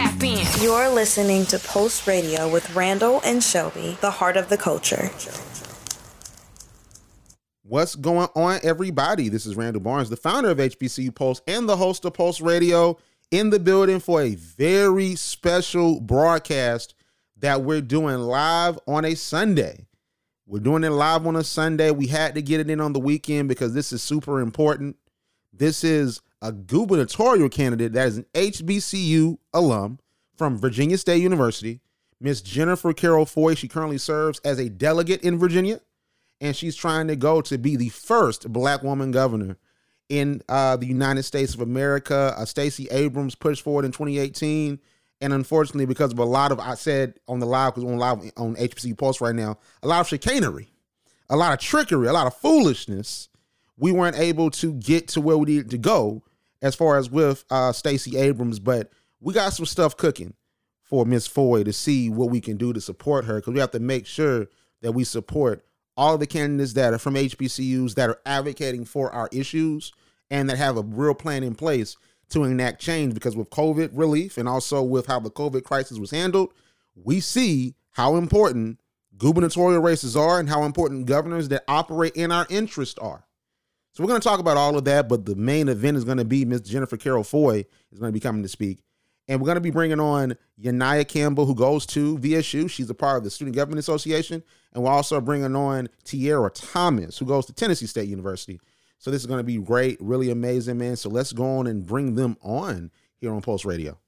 Tap in. You're listening to Pulse Radio with Randall and Shelby, the heart of the culture. What's going on, everybody? This is Randall Barnes, the founder of HBCU Pulse and the host of Pulse Radio, in the building for a very special broadcast that we're doing live on a Sunday. We're doing it live on a Sunday. We had to get it in on the weekend because this is super important. This is a gubernatorial candidate that is an HBCU alum from Virginia State University, Miss Jennifer Carroll Foy. She currently serves as a delegate in Virginia, and she's trying to go to be the first black woman governor in uh, the United States of America. Uh, Stacey Abrams pushed forward in 2018. And unfortunately, because of a lot of, I said on the live, because on live on HBCU Pulse right now, a lot of chicanery, a lot of trickery, a lot of foolishness, we weren't able to get to where we needed to go as far as with uh, Stacey Abrams, but we got some stuff cooking for Miss Foy to see what we can do to support her because we have to make sure that we support all the candidates that are from HBCUs that are advocating for our issues and that have a real plan in place to enact change because with COVID relief and also with how the COVID crisis was handled, we see how important gubernatorial races are and how important governors that operate in our interest are. So we're going to talk about all of that, but the main event is going to be Miss Jennifer Carroll Foy is going to be coming to speak. And we're going to be bringing on Yanaya Campbell, who goes to VSU. She's a part of the Student Government Association. And we're also bringing on Tiara Thomas, who goes to Tennessee State University. So this is going to be great, really amazing, man. So let's go on and bring them on here on Pulse Radio.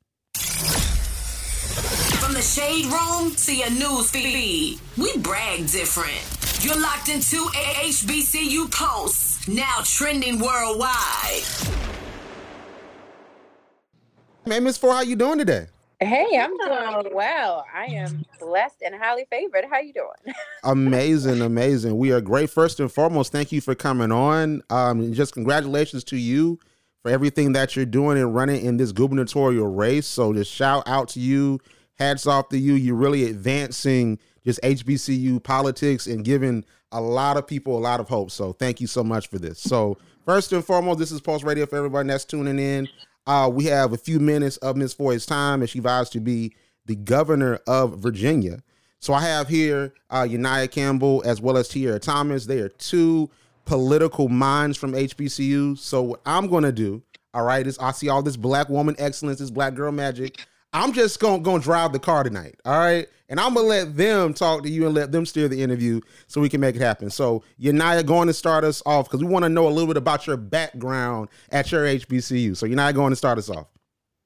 From the shade room to your news feed, we brag different. You're locked into HBCU Pulse, now trending worldwide. Hey, Miss Foy, how you doing today? Hey, I'm doing well. I am blessed and highly favored. How you doing? amazing, amazing. We are great. First and foremost, thank you for coming on. Um, just congratulations to you for everything that you're doing and running in this gubernatorial race. So just shout out to you. Hats off to you. You're really advancing just HBCU politics and giving a lot of people a lot of hope. So thank you so much for this. So first and foremost, this is Pulse Radio for everybody that's tuning in. Uh, we have a few minutes of Ms. Foy's time, and she vows to be the governor of Virginia. So I have here uh, Yanaya Campbell as well as Tiara Thomas. They are two political minds from HBCU. So what I'm going to do, all right, is I see all this black woman excellence, this black girl magic. I'm just to gonna drive the car tonight, all right? And I'm to let them talk to you and let them steer the interview so we can make it happen. So, Yanaya, going to start us off because we want to know a little bit about your background at your HBCU. So, Yanaya, going to start us off.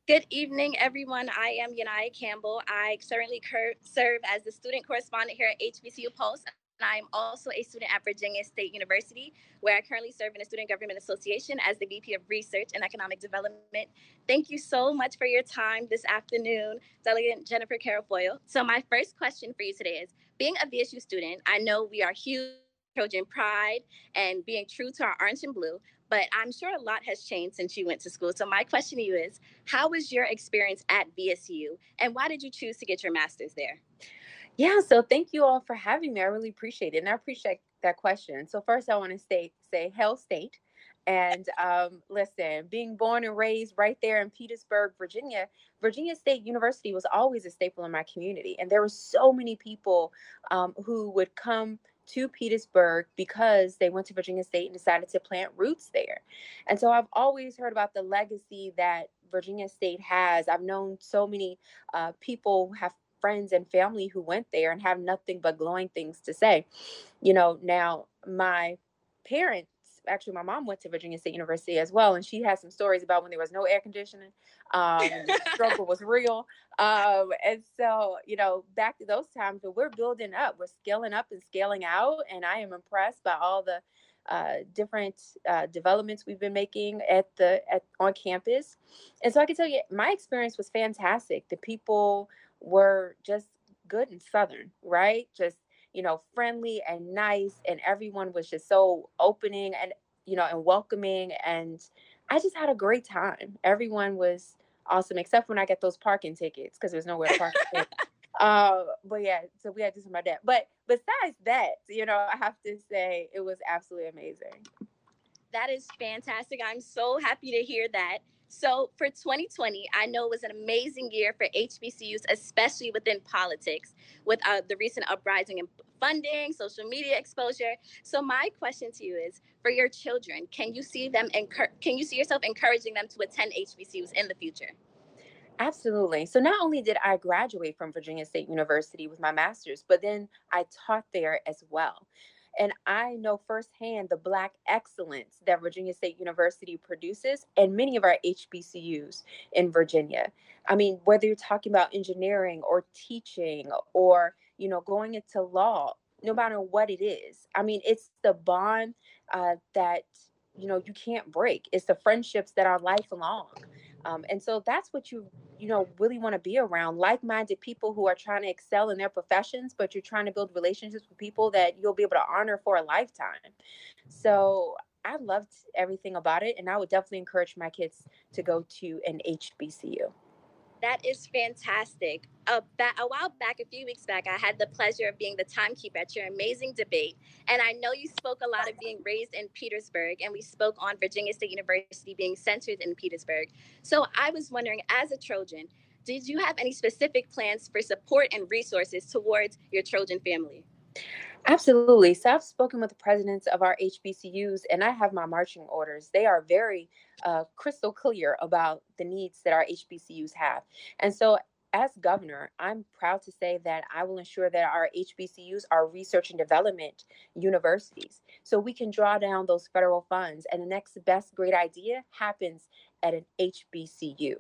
Good evening, everyone. I am Yanaya Campbell. I currently cur- serve as the student correspondent here at HBCU Pulse. I'm also a student at Virginia State University, where I currently serve in the Student Government Association as the VP of Research and Economic Development. Thank you so much for your time this afternoon, Delegate Jennifer Carroll So, my first question for you today is being a VSU student, I know we are huge Trojan pride and being true to our orange and blue, but I'm sure a lot has changed since you went to school. So, my question to you is How was your experience at VSU, and why did you choose to get your master's there? Yeah, so thank you all for having me. I really appreciate it. And I appreciate that question. So first I want to say say Hail State. And um, listen, being born and raised right there in Petersburg, Virginia, Virginia State University was always a staple in my community. And there were so many people um, who would come to Petersburg because they went to Virginia State and decided to plant roots there. And so I've always heard about the legacy that Virginia State has. I've known so many uh, people who have friends and family who went there and have nothing but glowing things to say. You know, now my parents actually my mom went to Virginia State University as well, and she has some stories about when there was no air conditioning. Um, the struggle was real, um, and so you know, back to those times, but we're building up, we're scaling up and scaling out, and I am impressed by all the uh, different uh, developments we've been making at the at on campus, and so I can tell you, my experience was fantastic. The people were just good and southern, right? Just you know, friendly and nice, and everyone was just so opening and you know and welcoming, and I just had a great time. Everyone was awesome, except when I get those parking tickets because there's nowhere to park. uh, but yeah, so we had to do of that. But besides that, you know, I have to say it was absolutely amazing. That is fantastic. I'm so happy to hear that. So for 2020, I know it was an amazing year for HBCUs, especially within politics, with uh, the recent uprising in funding, social media exposure. So my question to you is, for your children, can you see them encur- can you see yourself encouraging them to attend HBCUs in the future? Absolutely. So not only did I graduate from Virginia State University with my master's, but then I taught there as well. And I know firsthand the Black excellence that Virginia State University produces and many of our HBCUs in Virginia. I mean, whether you're talking about engineering or teaching or, you know, going into law, no matter what it is, I mean, it's the bond uh, that, you know, you can't break. It's the friendships that are lifelong. Um, and so that's what you you know really want to be around like-minded people who are trying to excel in their professions but you're trying to build relationships with people that you'll be able to honor for a lifetime. So i loved everything about it and i would definitely encourage my kids to go to an hbcu that is fantastic. A, ba- a while back, a few weeks back, I had the pleasure of being the timekeeper at your amazing debate. And I know you spoke a lot of being raised in Petersburg, and we spoke on Virginia State University being centered in Petersburg. So I was wondering, as a Trojan, did you have any specific plans for support and resources towards your Trojan family? Absolutely. So I've spoken with the presidents of our HBCUs and I have my marching orders. They are very uh, crystal clear about the needs that our HBCUs have. And so as governor, I'm proud to say that I will ensure that our HBCUs are research and development universities. So we can draw down those federal funds and the next best great idea happens at an HBCU.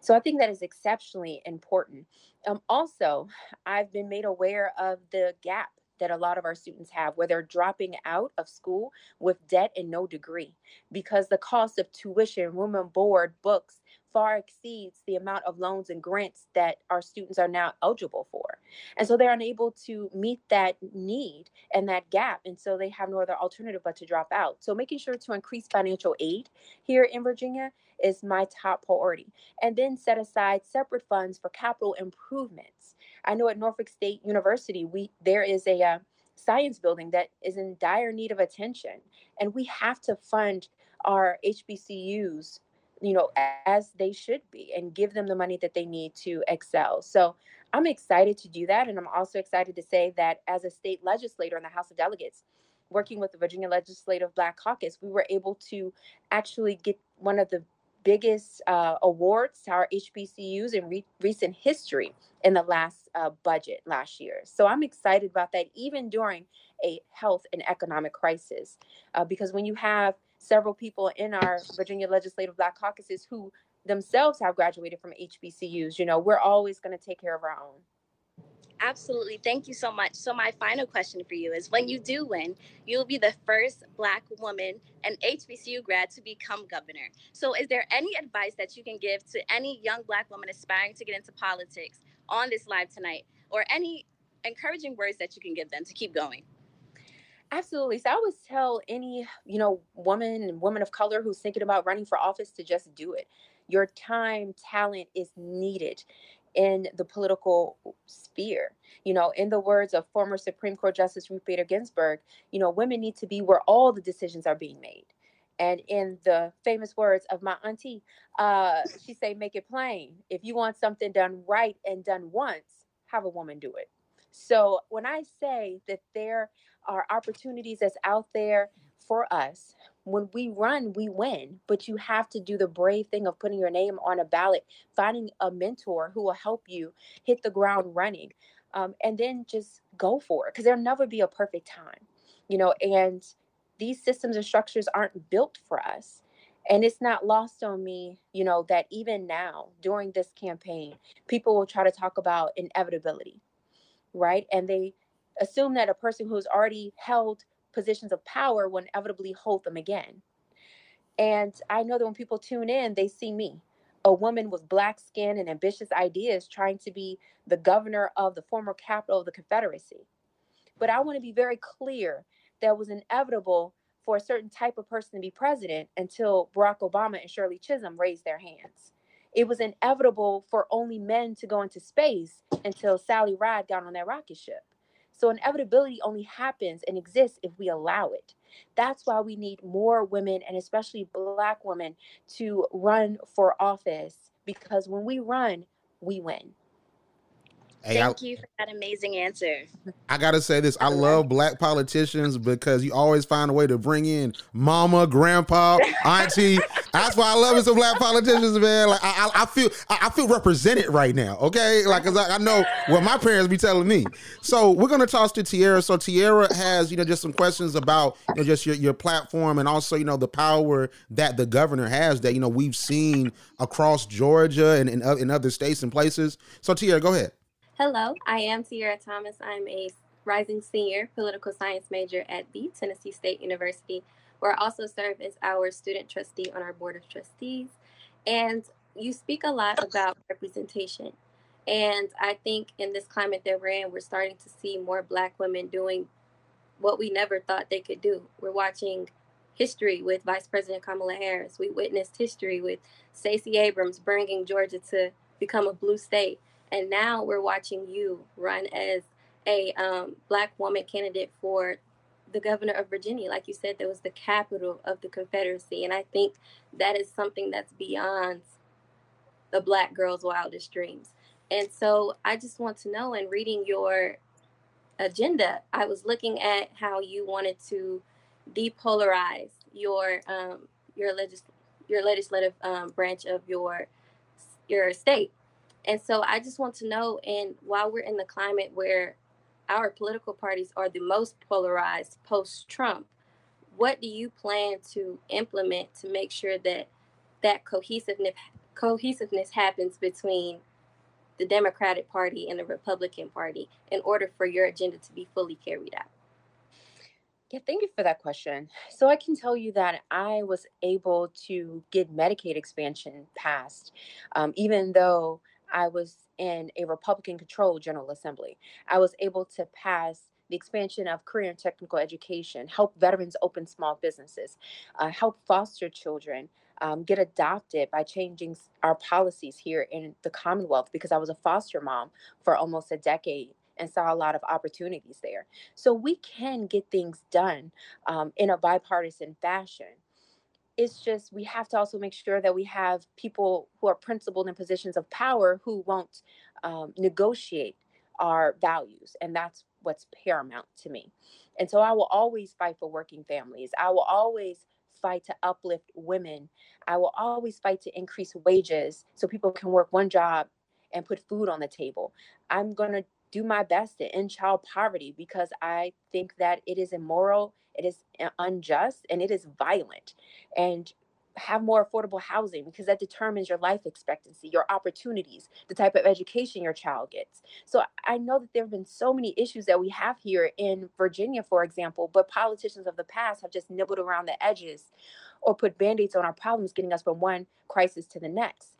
So I think that is exceptionally important. Um, also, I've been made aware of the gap that a lot of our students have where they're dropping out of school with debt and no degree because the cost of tuition, room and board, books far exceeds the amount of loans and grants that our students are now eligible for. And so they're unable to meet that need and that gap. And so they have no other alternative but to drop out. So making sure to increase financial aid here in Virginia is my top priority. And then set aside separate funds for capital improvements I know at Norfolk State University, we there is a uh, science building that is in dire need of attention, and we have to fund our HBCUs, you know, as they should be, and give them the money that they need to excel. So I'm excited to do that, and I'm also excited to say that as a state legislator in the House of Delegates, working with the Virginia Legislative Black Caucus, we were able to actually get one of the biggest uh, awards to our HBCUs in re- recent history in the last uh, budget last year. So I'm excited about that, even during a health and economic crisis, uh, because when you have several people in our Virginia Legislative Black Caucuses who themselves have graduated from HBCUs, you know, we're always going to take care of our own. Absolutely. Thank you so much. So, my final question for you is when you do win, you'll be the first Black woman and HBCU grad to become governor. So, is there any advice that you can give to any young Black woman aspiring to get into politics on this live tonight, or any encouraging words that you can give them to keep going? Absolutely. So I always tell any, you know, woman and woman of color who's thinking about running for office to just do it. Your time, talent is needed in the political sphere. You know, in the words of former Supreme Court Justice Ruth Bader Ginsburg, you know, women need to be where all the decisions are being made. And in the famous words of my auntie, uh, she say, make it plain. If you want something done right and done once, have a woman do it. So when I say that there are opportunities that's out there for us when we run, we win, but you have to do the brave thing of putting your name on a ballot, finding a mentor who will help you hit the ground running, um, and then just go for it because there'll never be a perfect time, you know. And these systems and structures aren't built for us. And it's not lost on me, you know, that even now during this campaign, people will try to talk about inevitability, right? And they assume that a person who's already held positions of power will inevitably hold them again. And I know that when people tune in, they see me, a woman with black skin and ambitious ideas trying to be the governor of the former capital of the Confederacy. But I want to be very clear that it was inevitable for a certain type of person to be president until Barack Obama and Shirley Chisholm raised their hands. It was inevitable for only men to go into space until Sally Ride got on that rocket ship. So inevitability only happens and exists if we allow it. That's why we need more women and especially black women to run for office because when we run, we win. Hey, Thank I, you for that amazing answer. I gotta say this: I love black politicians because you always find a way to bring in mama, grandpa, auntie. That's why I love it. Some black politicians, man. Like I, I, I feel, I, feel represented right now. Okay, like cause I, I, know what my parents be telling me. So we're gonna toss to Tiara. So Tiara has, you know, just some questions about you know just your your platform and also you know the power that the governor has that you know we've seen across Georgia and in, in other states and places. So Tiara, go ahead. Hello, I am Tiara Thomas. I'm a rising senior political science major at the Tennessee State University, where I also serve as our student trustee on our board of trustees. And you speak a lot about representation. And I think in this climate that we're in, we're starting to see more Black women doing what we never thought they could do. We're watching history with Vice President Kamala Harris. We witnessed history with Stacey Abrams bringing Georgia to become a blue state. And now we're watching you run as a um, black woman candidate for the governor of Virginia. Like you said, that was the capital of the Confederacy. And I think that is something that's beyond the black girl's wildest dreams. And so I just want to know in reading your agenda, I was looking at how you wanted to depolarize your um, your legis- your legislative um, branch of your your state. And so I just want to know, and while we're in the climate where our political parties are the most polarized post Trump, what do you plan to implement to make sure that that cohesiveness cohesiveness happens between the Democratic Party and the Republican Party in order for your agenda to be fully carried out? Yeah, thank you for that question. So I can tell you that I was able to get Medicaid expansion passed, um, even though I was in a Republican controlled General Assembly. I was able to pass the expansion of career and technical education, help veterans open small businesses, uh, help foster children. Um, get adopted by changing our policies here in the Commonwealth because I was a foster mom for almost a decade and saw a lot of opportunities there. So we can get things done um, in a bipartisan fashion it's just we have to also make sure that we have people who are principled in positions of power who won't um, negotiate our values and that's what's paramount to me. And so i will always fight for working families. I will always fight to uplift women. I will always fight to increase wages so people can work one job and put food on the table. I'm going to do my best to end child poverty because i think that it is immoral it is unjust and it is violent and have more affordable housing because that determines your life expectancy, your opportunities, the type of education your child gets. So I know that there have been so many issues that we have here in Virginia, for example, but politicians of the past have just nibbled around the edges or put band aids on our problems, getting us from one crisis to the next.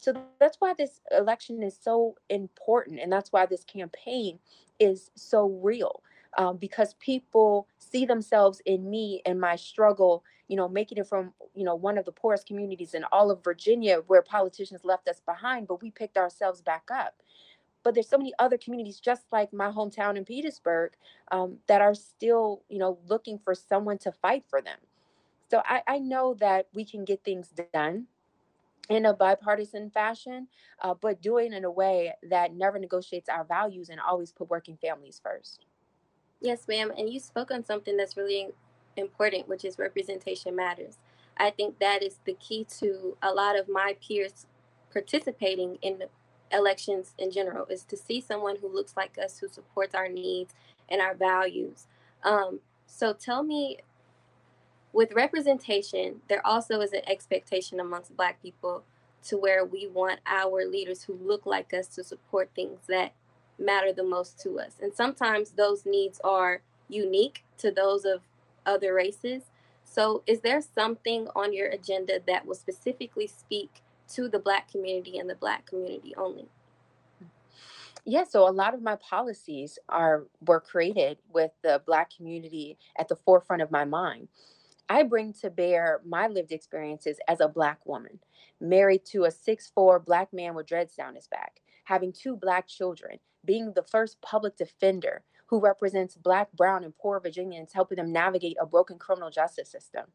So that's why this election is so important. And that's why this campaign is so real um, because people see themselves in me and my struggle you know making it from you know one of the poorest communities in all of virginia where politicians left us behind but we picked ourselves back up but there's so many other communities just like my hometown in petersburg um, that are still you know looking for someone to fight for them so I, I know that we can get things done in a bipartisan fashion, uh, but doing in a way that never negotiates our values and always put working families first. Yes, ma'am. And you spoke on something that's really important, which is representation matters. I think that is the key to a lot of my peers participating in elections in general is to see someone who looks like us, who supports our needs and our values. Um, so tell me, with representation, there also is an expectation amongst Black people to where we want our leaders who look like us to support things that matter the most to us. And sometimes those needs are unique to those of other races. So, is there something on your agenda that will specifically speak to the Black community and the Black community only? Yeah, so a lot of my policies are were created with the Black community at the forefront of my mind. I bring to bear my lived experiences as a Black woman, married to a six-four Black man with dreads down his back, having two Black children, being the first public defender who represents Black, Brown, and poor Virginians, helping them navigate a broken criminal justice system.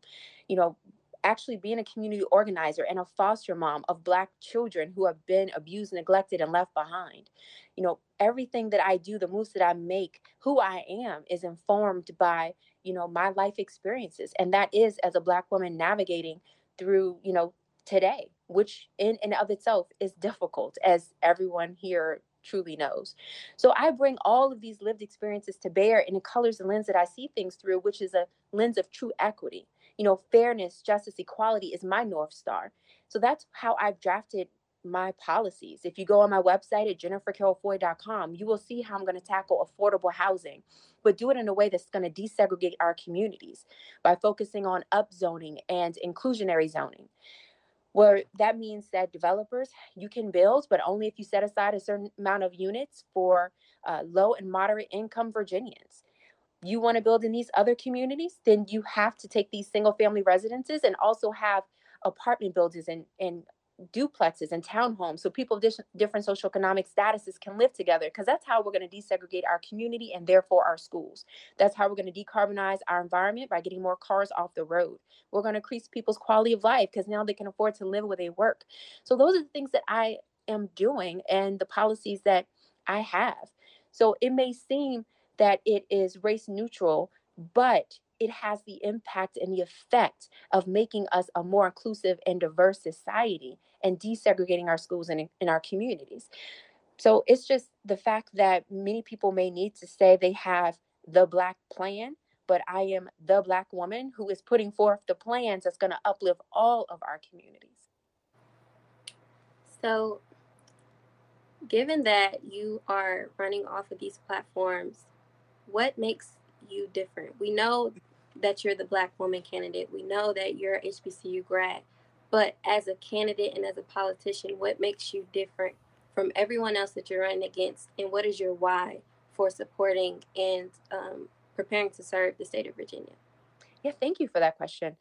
You know, actually being a community organizer and a foster mom of black children who have been abused neglected and left behind you know everything that i do the moves that i make who i am is informed by you know my life experiences and that is as a black woman navigating through you know today which in and of itself is difficult as everyone here truly knows so i bring all of these lived experiences to bear and the colors and lens that i see things through which is a lens of true equity you know, fairness, justice, equality is my North Star. So that's how I've drafted my policies. If you go on my website at jennifercarrollfoy.com, you will see how I'm going to tackle affordable housing, but do it in a way that's going to desegregate our communities by focusing on upzoning and inclusionary zoning. Where that means that developers, you can build, but only if you set aside a certain amount of units for uh, low and moderate income Virginians you want to build in these other communities, then you have to take these single family residences and also have apartment buildings and, and duplexes and townhomes so people of dis- different socioeconomic statuses can live together because that's how we're going to desegregate our community and therefore our schools. That's how we're going to decarbonize our environment by getting more cars off the road. We're going to increase people's quality of life because now they can afford to live where they work. So those are the things that i am doing and the policies that i have. So it may seem that it is race neutral, but it has the impact and the effect of making us a more inclusive and diverse society and desegregating our schools and in our communities. So it's just the fact that many people may need to say they have the Black plan, but I am the Black woman who is putting forth the plans that's going to uplift all of our communities. So, given that you are running off of these platforms what makes you different? We know that you're the black woman candidate. We know that you're HBCU grad. But as a candidate and as a politician, what makes you different from everyone else that you're running against? And what is your why for supporting and um, preparing to serve the state of Virginia? Yeah, thank you for that question.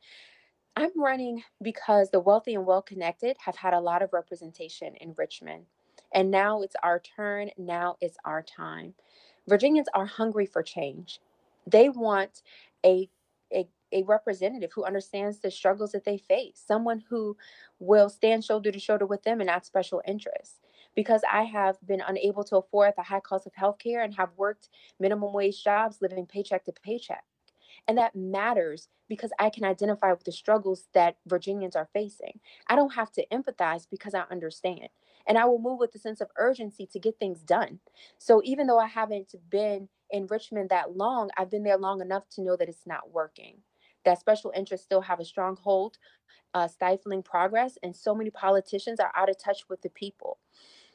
I'm running because the wealthy and well connected have had a lot of representation in Richmond. And now it's our turn. Now it's our time. Virginians are hungry for change. They want a, a, a representative who understands the struggles that they face, someone who will stand shoulder to shoulder with them and not special interests. Because I have been unable to afford the high cost of healthcare and have worked minimum wage jobs living paycheck to paycheck. And that matters because I can identify with the struggles that Virginians are facing. I don't have to empathize because I understand and I will move with a sense of urgency to get things done. So even though I haven't been in Richmond that long, I've been there long enough to know that it's not working. That special interests still have a strong hold, uh, stifling progress, and so many politicians are out of touch with the people.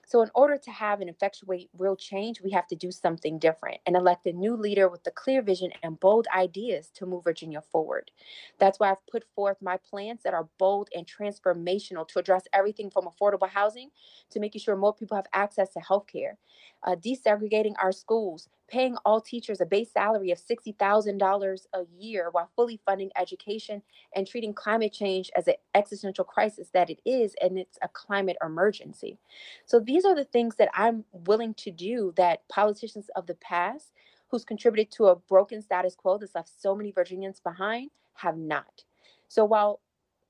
So, in order to have and effectuate real change, we have to do something different and elect a new leader with a clear vision and bold ideas to move Virginia forward. That's why I've put forth my plans that are bold and transformational to address everything from affordable housing to making sure more people have access to health care, uh, desegregating our schools, paying all teachers a base salary of $60,000 a year while fully funding education and treating climate change as an existential crisis that it is, and it's a climate emergency. So these are the things that I'm willing to do that politicians of the past who's contributed to a broken status quo that's left so many Virginians behind have not. So while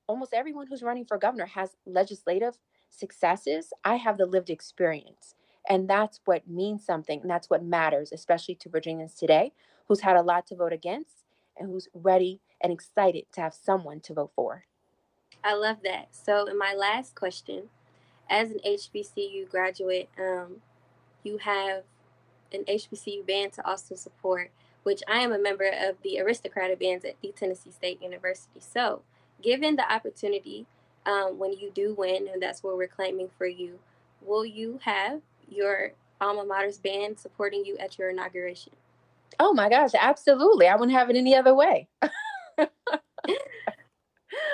almost everyone who's running for governor has legislative successes, I have the lived experience. And that's what means something. And that's what matters, especially to Virginians today who's had a lot to vote against and who's ready and excited to have someone to vote for. I love that. So, in my last question, as an HBCU graduate, um, you have an HBCU band to also support, which I am a member of the Aristocrat of Bands at the Tennessee State University. So, given the opportunity um, when you do win, and that's what we're claiming for you, will you have your alma mater's band supporting you at your inauguration? Oh my gosh, absolutely. I wouldn't have it any other way.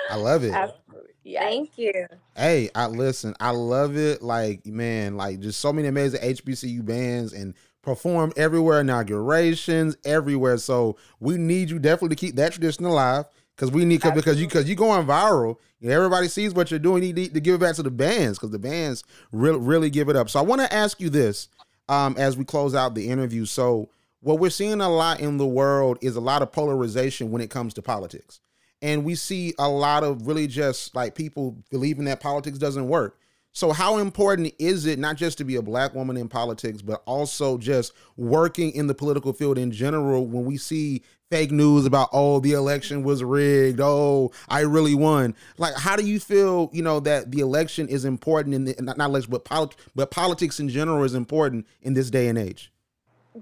I love it. Absolutely. Yes. Thank you. Hey, I listen, I love it. Like, man, like just so many amazing HBCU bands and perform everywhere, inaugurations, everywhere. So we need you definitely to keep that tradition alive because we need because you because you going viral. Everybody sees what you're doing. You need to give it back to the bands because the bands really really give it up. So I want to ask you this um, as we close out the interview. So what we're seeing a lot in the world is a lot of polarization when it comes to politics. And we see a lot of really just like people believing that politics doesn't work. So, how important is it not just to be a black woman in politics, but also just working in the political field in general when we see fake news about, oh, the election was rigged, oh, I really won? Like, how do you feel, you know, that the election is important in the, not, not election, but, polit- but politics in general is important in this day and age?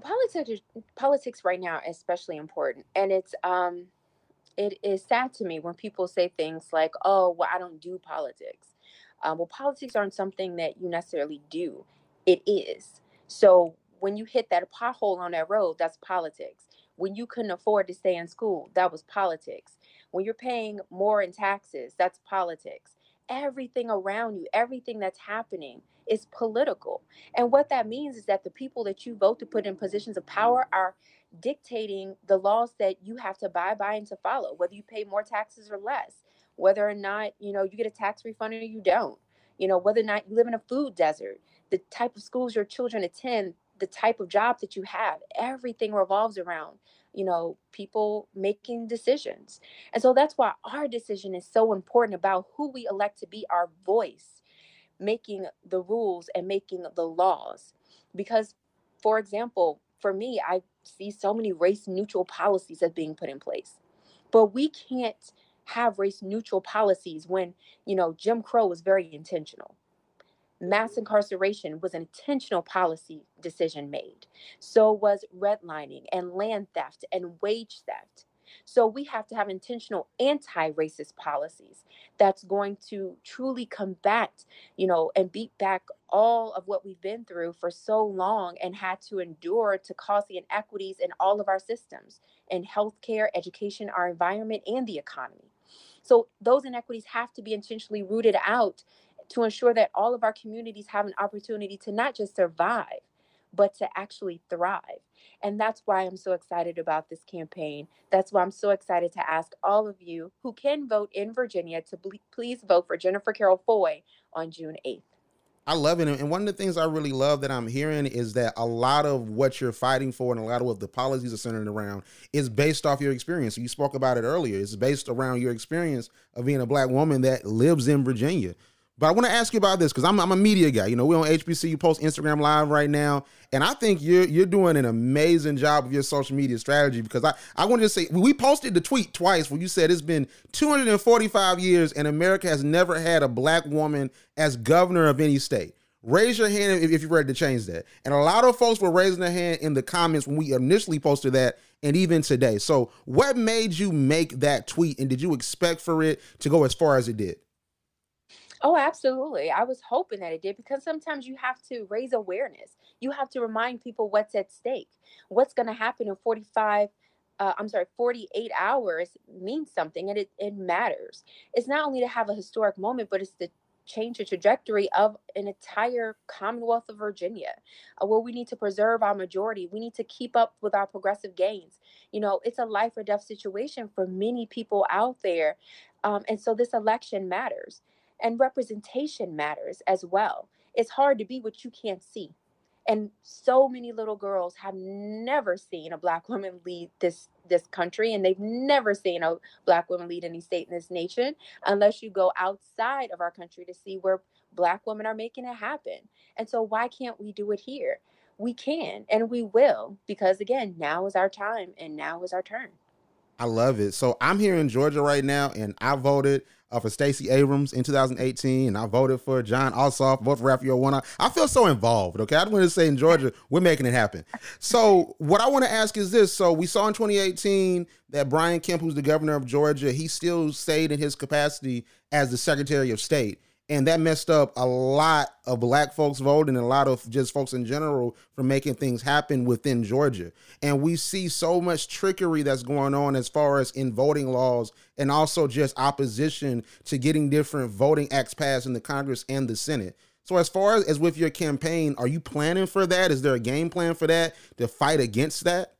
Politics, politics right now, is especially important. And it's, um, it is sad to me when people say things like, oh, well, I don't do politics um, well, politics aren't something that you necessarily do, it is. So when you hit that pothole on that road, that's politics. When you couldn't afford to stay in school, that was politics. When you're paying more in taxes, that's politics. Everything around you, everything that's happening is political. And what that means is that the people that you vote to put in positions of power are dictating the laws that you have to abide by and to follow, whether you pay more taxes or less whether or not you know you get a tax refund or you don't you know whether or not you live in a food desert the type of schools your children attend the type of job that you have. Everything revolves around you know people making decisions. And so that's why our decision is so important about who we elect to be our voice making the rules and making the laws. Because for example for me i see so many race neutral policies that being put in place. But we can't have race neutral policies when, you know, Jim Crow was very intentional. Mass incarceration was an intentional policy decision made. So was redlining and land theft and wage theft. So we have to have intentional anti-racist policies that's going to truly combat, you know, and beat back all of what we've been through for so long and had to endure to cause the inequities in all of our systems in healthcare, education, our environment, and the economy. So those inequities have to be intentionally rooted out to ensure that all of our communities have an opportunity to not just survive, but to actually thrive. And that's why I'm so excited about this campaign. That's why I'm so excited to ask all of you who can vote in Virginia to please vote for Jennifer Carroll Foy on June 8th. I love it. And one of the things I really love that I'm hearing is that a lot of what you're fighting for and a lot of what the policies are centered around is based off your experience. You spoke about it earlier. It's based around your experience of being a black woman that lives in Virginia. But I want to ask you about this because I'm, I'm a media guy. You know, we're on HBCU Pulse Instagram live right now, and I think you're you're doing an amazing job of your social media strategy. Because I I want to say we posted the tweet twice where you said it's been 245 years and America has never had a black woman as governor of any state. Raise your hand if, if you're ready to change that. And a lot of folks were raising their hand in the comments when we initially posted that, and even today. So, what made you make that tweet, and did you expect for it to go as far as it did? Oh, absolutely. I was hoping that it did because sometimes you have to raise awareness. You have to remind people what's at stake. What's going to happen in 45 uh, I'm sorry, 48 hours means something and it, it matters. It's not only to have a historic moment, but it's to change the trajectory of an entire Commonwealth of Virginia, uh, where we need to preserve our majority. We need to keep up with our progressive gains. You know, it's a life or death situation for many people out there. Um, and so this election matters. And representation matters as well. It's hard to be what you can't see. And so many little girls have never seen a black woman lead this this country and they've never seen a black woman lead any state in this nation unless you go outside of our country to see where black women are making it happen. And so why can't we do it here? We can and we will because again, now is our time and now is our turn. I love it. So I'm here in Georgia right now, and I voted uh, for Stacey Abrams in 2018, and I voted for Jon Ossoff, voted for Raphael Warnock. I feel so involved. Okay, I just want to say in Georgia, we're making it happen. So what I want to ask is this: So we saw in 2018 that Brian Kemp, who's the governor of Georgia, he still stayed in his capacity as the Secretary of State and that messed up a lot of black folks voting and a lot of just folks in general from making things happen within Georgia. And we see so much trickery that's going on as far as in voting laws and also just opposition to getting different voting acts passed in the Congress and the Senate. So as far as, as with your campaign, are you planning for that? Is there a game plan for that to fight against that?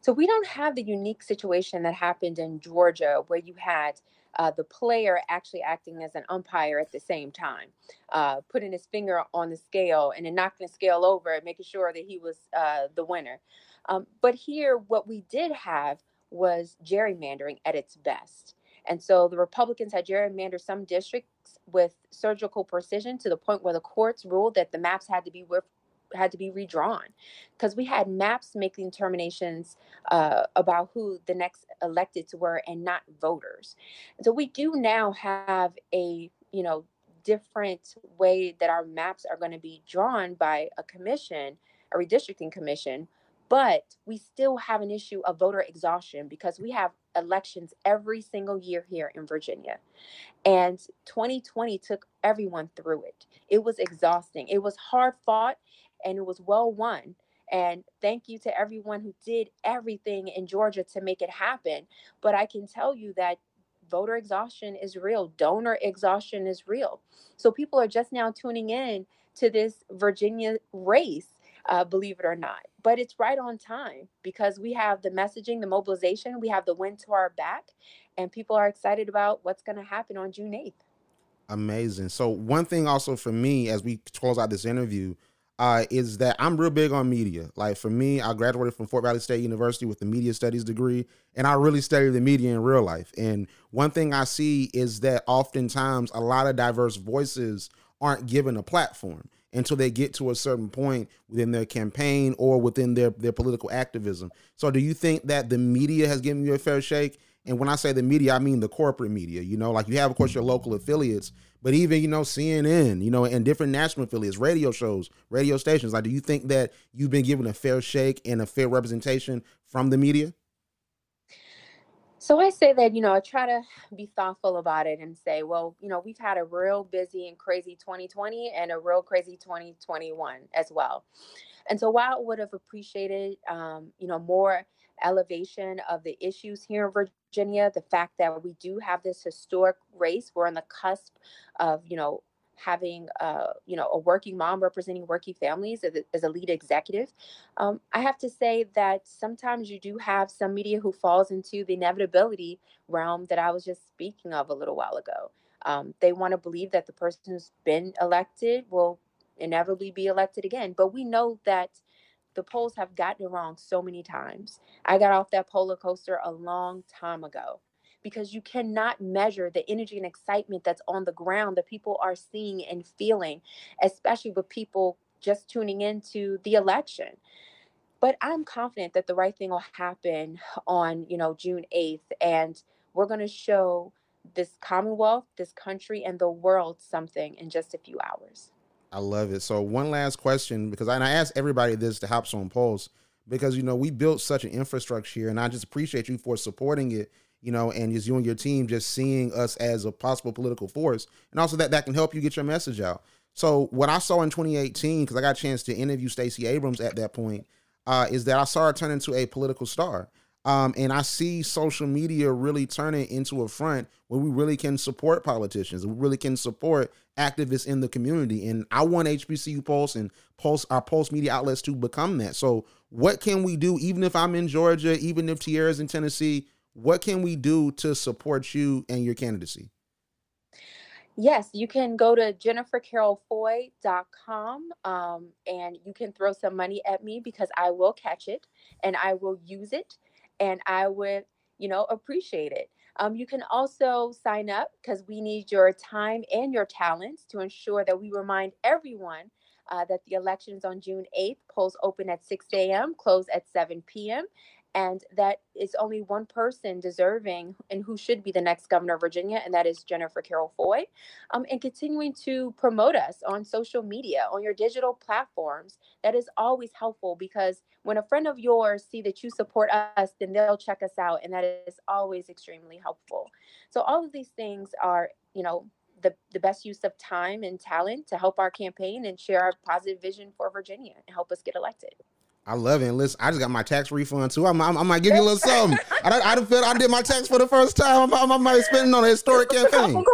So we don't have the unique situation that happened in Georgia where you had uh, the player actually acting as an umpire at the same time, uh, putting his finger on the scale and then knocking the scale over and making sure that he was uh, the winner. Um, but here, what we did have was gerrymandering at its best. And so the Republicans had gerrymandered some districts with surgical precision to the point where the courts ruled that the maps had to be had to be redrawn because we had maps making determinations uh, about who the next electeds were and not voters. so we do now have a you know different way that our maps are going to be drawn by a commission, a redistricting commission, but we still have an issue of voter exhaustion because we have elections every single year here in Virginia. And 2020 took everyone through it. It was exhausting. It was hard fought and it was well won. And thank you to everyone who did everything in Georgia to make it happen. But I can tell you that voter exhaustion is real, donor exhaustion is real. So people are just now tuning in to this Virginia race uh, believe it or not. But it's right on time because we have the messaging, the mobilization, we have the wind to our back, and people are excited about what's going to happen on June 8th. Amazing. So, one thing also for me as we close out this interview uh, is that I'm real big on media. Like for me, I graduated from Fort Valley State University with the media studies degree, and I really study the media in real life. And one thing I see is that oftentimes a lot of diverse voices aren't given a platform until they get to a certain point within their campaign or within their, their political activism. So, do you think that the media has given you a fair shake? And when I say the media, I mean the corporate media. You know, like you have, of course, your local affiliates, but even you know CNN, you know, and different national affiliates, radio shows, radio stations. Like, do you think that you've been given a fair shake and a fair representation from the media? So I say that, you know, I try to be thoughtful about it and say, well, you know, we've had a real busy and crazy 2020 and a real crazy 2021 as well. And so while I would have appreciated, um, you know, more elevation of the issues here in Virginia, the fact that we do have this historic race, we're on the cusp of, you know, having uh, you know a working mom representing working families as a, as a lead executive. Um, i have to say that sometimes you do have some media who falls into the inevitability realm that i was just speaking of a little while ago. Um, they want to believe that the person who's been elected will inevitably be elected again but we know that the polls have gotten it wrong so many times i got off that polar coaster a long time ago because you cannot measure the energy and excitement that's on the ground that people are seeing and feeling, especially with people just tuning into the election. But I'm confident that the right thing will happen on, you know, June 8th and we're going to show this commonwealth, this country and the world something in just a few hours. I love it. So one last question because I, and I ask everybody this to help on Pulse because you know we built such an infrastructure here and I just appreciate you for supporting it you know, and just you and your team just seeing us as a possible political force, and also that that can help you get your message out. So what I saw in 2018, because I got a chance to interview Stacey Abrams at that point, uh, is that I saw her turn into a political star. Um, and I see social media really turning into a front where we really can support politicians. We really can support activists in the community. And I want HBCU Pulse and Pulse our Pulse media outlets to become that. So what can we do, even if I'm in Georgia, even if Tiara's in Tennessee? what can we do to support you and your candidacy? Yes, you can go to jennifercarrollfoy.com um, and you can throw some money at me because I will catch it and I will use it and I would, you know, appreciate it. Um, you can also sign up because we need your time and your talents to ensure that we remind everyone uh, that the elections on June 8th, polls open at 6 a.m., close at 7 p.m and that is only one person deserving and who should be the next governor of Virginia, and that is Jennifer Carroll Foy. Um, and continuing to promote us on social media, on your digital platforms, that is always helpful because when a friend of yours see that you support us, then they'll check us out, and that is always extremely helpful. So all of these things are, you know, the, the best use of time and talent to help our campaign and share our positive vision for Virginia and help us get elected. I love it. And listen, I just got my tax refund too. I'm, I'm, I might give you a little something. I, I, I feel I did my tax for the first time. I'm, I might spend on a historic campaign.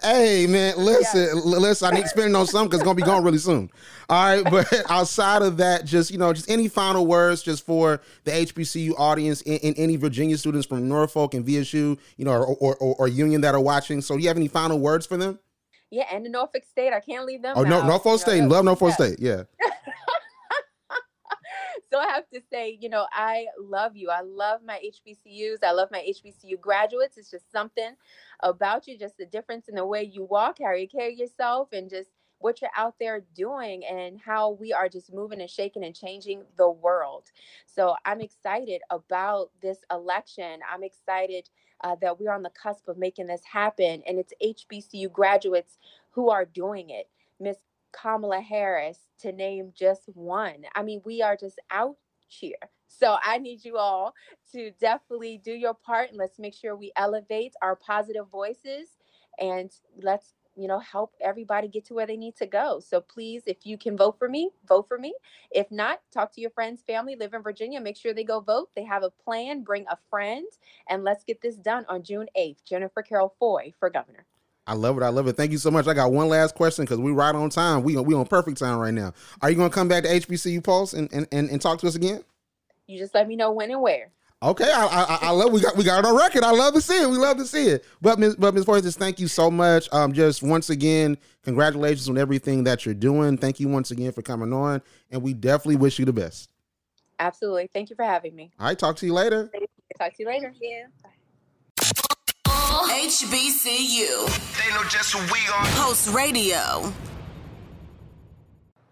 Hey man, listen, yeah. listen. I need to spend on something because it's gonna be gone really soon. All right, but outside of that, just you know, just any final words just for the HBCU audience and, and any Virginia students from Norfolk and VSU, you know, or, or, or, or Union that are watching. So, do you have any final words for them? Yeah, and the Norfolk State, I can't leave them. Oh no, Norfolk State, know, love Norfolk yeah. State. Yeah. I have to say, you know, I love you. I love my HBCUs. I love my HBCU graduates. It's just something about you, just the difference in the way you walk, how you carry yourself, and just what you're out there doing and how we are just moving and shaking and changing the world. So I'm excited about this election. I'm excited uh, that we're on the cusp of making this happen. And it's HBCU graduates who are doing it. Miss Kamala Harris, to name just one. I mean, we are just out here. So I need you all to definitely do your part and let's make sure we elevate our positive voices and let's you know help everybody get to where they need to go. So please if you can vote for me vote for me. If not talk to your friends family live in virginia make sure they go vote. They have a plan bring a friend and let's get this done on june 8th jennifer carroll foy for governor I love it. I love it. Thank you so much. I got one last question because we right on time. We we on perfect time right now. Are you going to come back to HBCU Pulse and, and, and, and talk to us again? You just let me know when and where. Okay, I, I, I love we got we got it on record. I love to see it. We love to see it. But Ms. But Ms. Forrest, thank you so much. Um, just once again, congratulations on everything that you're doing. Thank you once again for coming on, and we definitely wish you the best. Absolutely. Thank you for having me. All right, talk to you later. Talk to you later. Yeah. HBCU. They know just who we are. Pulse Radio.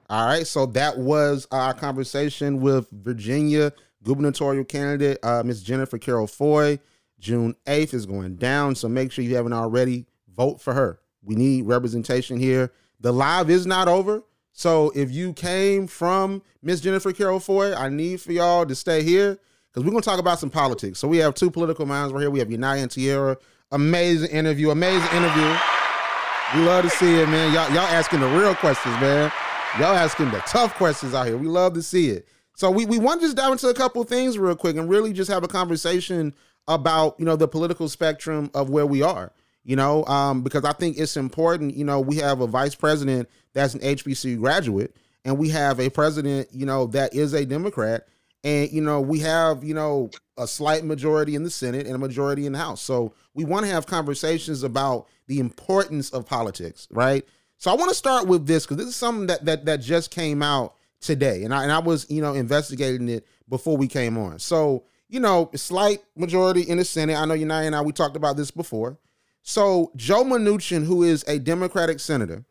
All right, so that was our conversation with Virginia gubernatorial candidate, uh, Ms. Jennifer Carroll Foy. June 8th is going down, so make sure you haven't already vote for her. We need representation here. The live is not over. So if you came from Ms. Jennifer Carroll Foy, I need for y'all to stay here because we're going to talk about some politics. So we have two political minds right here. We have Yanai and Tiara. Amazing interview. Amazing interview. We love to see it, man. Y'all, y'all asking the real questions, man. Y'all asking the tough questions out here. We love to see it. So we, we want to just dive into a couple things real quick and really just have a conversation about, you know, the political spectrum of where we are, you know, um, because I think it's important, you know, we have a vice president that's an HBCU graduate and we have a president, you know, that is a Democrat. And, you know, we have, you know, a slight majority in the Senate and a majority in the House. So we want to have conversations about the importance of politics, right? So I want to start with this because this is something that that that just came out today, and I and I was you know investigating it before we came on. So you know, a slight majority in the Senate. I know you and I we talked about this before. So Joe Manchin, who is a Democratic senator,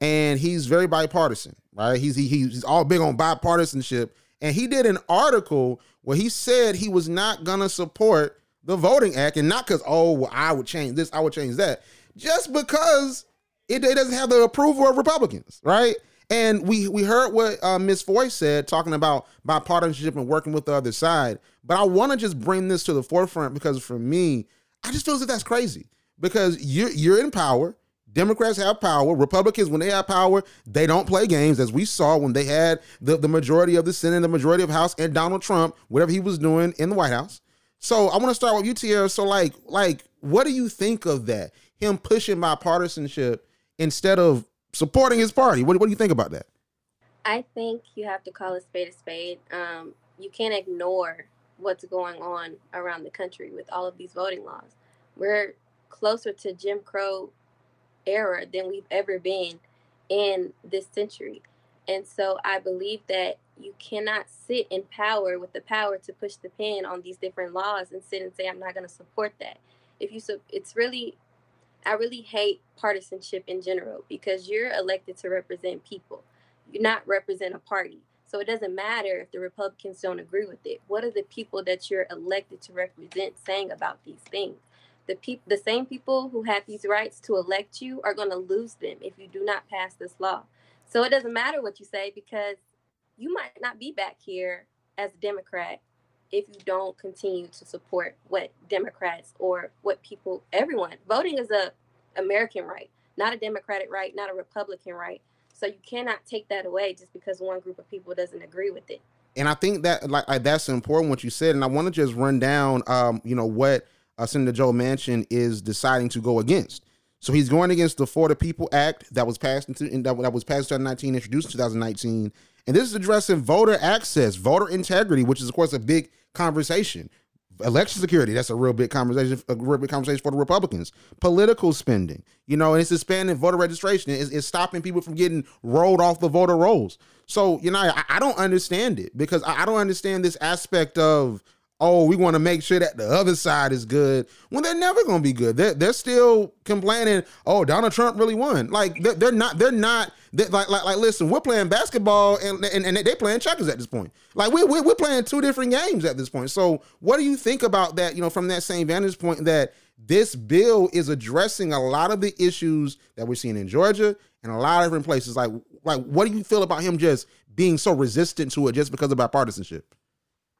and he's very bipartisan, right? He's he, he's all big on bipartisanship, and he did an article where he said he was not gonna support the Voting Act, and not because oh well, I would change this, I would change that, just because it, it doesn't have the approval of Republicans, right? And we we heard what uh, Miss Foy said talking about bipartisanship and working with the other side. But I want to just bring this to the forefront because for me, I just feel that that's crazy because you're you're in power. Democrats have power. Republicans, when they have power, they don't play games, as we saw when they had the, the majority of the Senate, the majority of House, and Donald Trump, whatever he was doing in the White House. So I want to start with you, Tiara. So, like, like, what do you think of that? Him pushing bipartisanship instead of supporting his party. What, what do you think about that? I think you have to call a spade a spade. Um, you can't ignore what's going on around the country with all of these voting laws. We're closer to Jim Crow era than we've ever been in this century. And so I believe that you cannot sit in power with the power to push the pen on these different laws and sit and say, I'm not going to support that. If you, so it's really I really hate partisanship in general because you're elected to represent people. You're not represent a party. So it doesn't matter if the Republicans don't agree with it. What are the people that you're elected to represent saying about these things? The people the same people who have these rights to elect you are going to lose them if you do not pass this law. So it doesn't matter what you say because you might not be back here as a Democrat if you don't continue to support what Democrats or what people, everyone, voting is a American right, not a Democratic right, not a Republican right. So you cannot take that away just because one group of people doesn't agree with it. And I think that like, that's important what you said. And I want to just run down, um, you know, what uh, Senator Joe Manchin is deciding to go against. So he's going against the For the People Act that was passed into that, that was passed in 2019, introduced in 2019, and this is addressing voter access, voter integrity, which is of course a big conversation. Election security, that's a real big conversation, a real big conversation for the Republicans. Political spending, you know, and it's expanding voter registration. It's, it's stopping people from getting rolled off the voter rolls. So, you know, I, I don't understand it because I, I don't understand this aspect of oh, we want to make sure that the other side is good when they're never going to be good. They're, they're still complaining, oh, Donald Trump really won. Like they're, they're not, they're not, they're like, like, like, listen, we're playing basketball and, and, and they're playing checkers at this point. Like we, we, we're playing two different games at this point. So what do you think about that, you know, from that same vantage point that this bill is addressing a lot of the issues that we're seeing in Georgia and a lot of different places. Like, like, what do you feel about him just being so resistant to it just because of bipartisanship?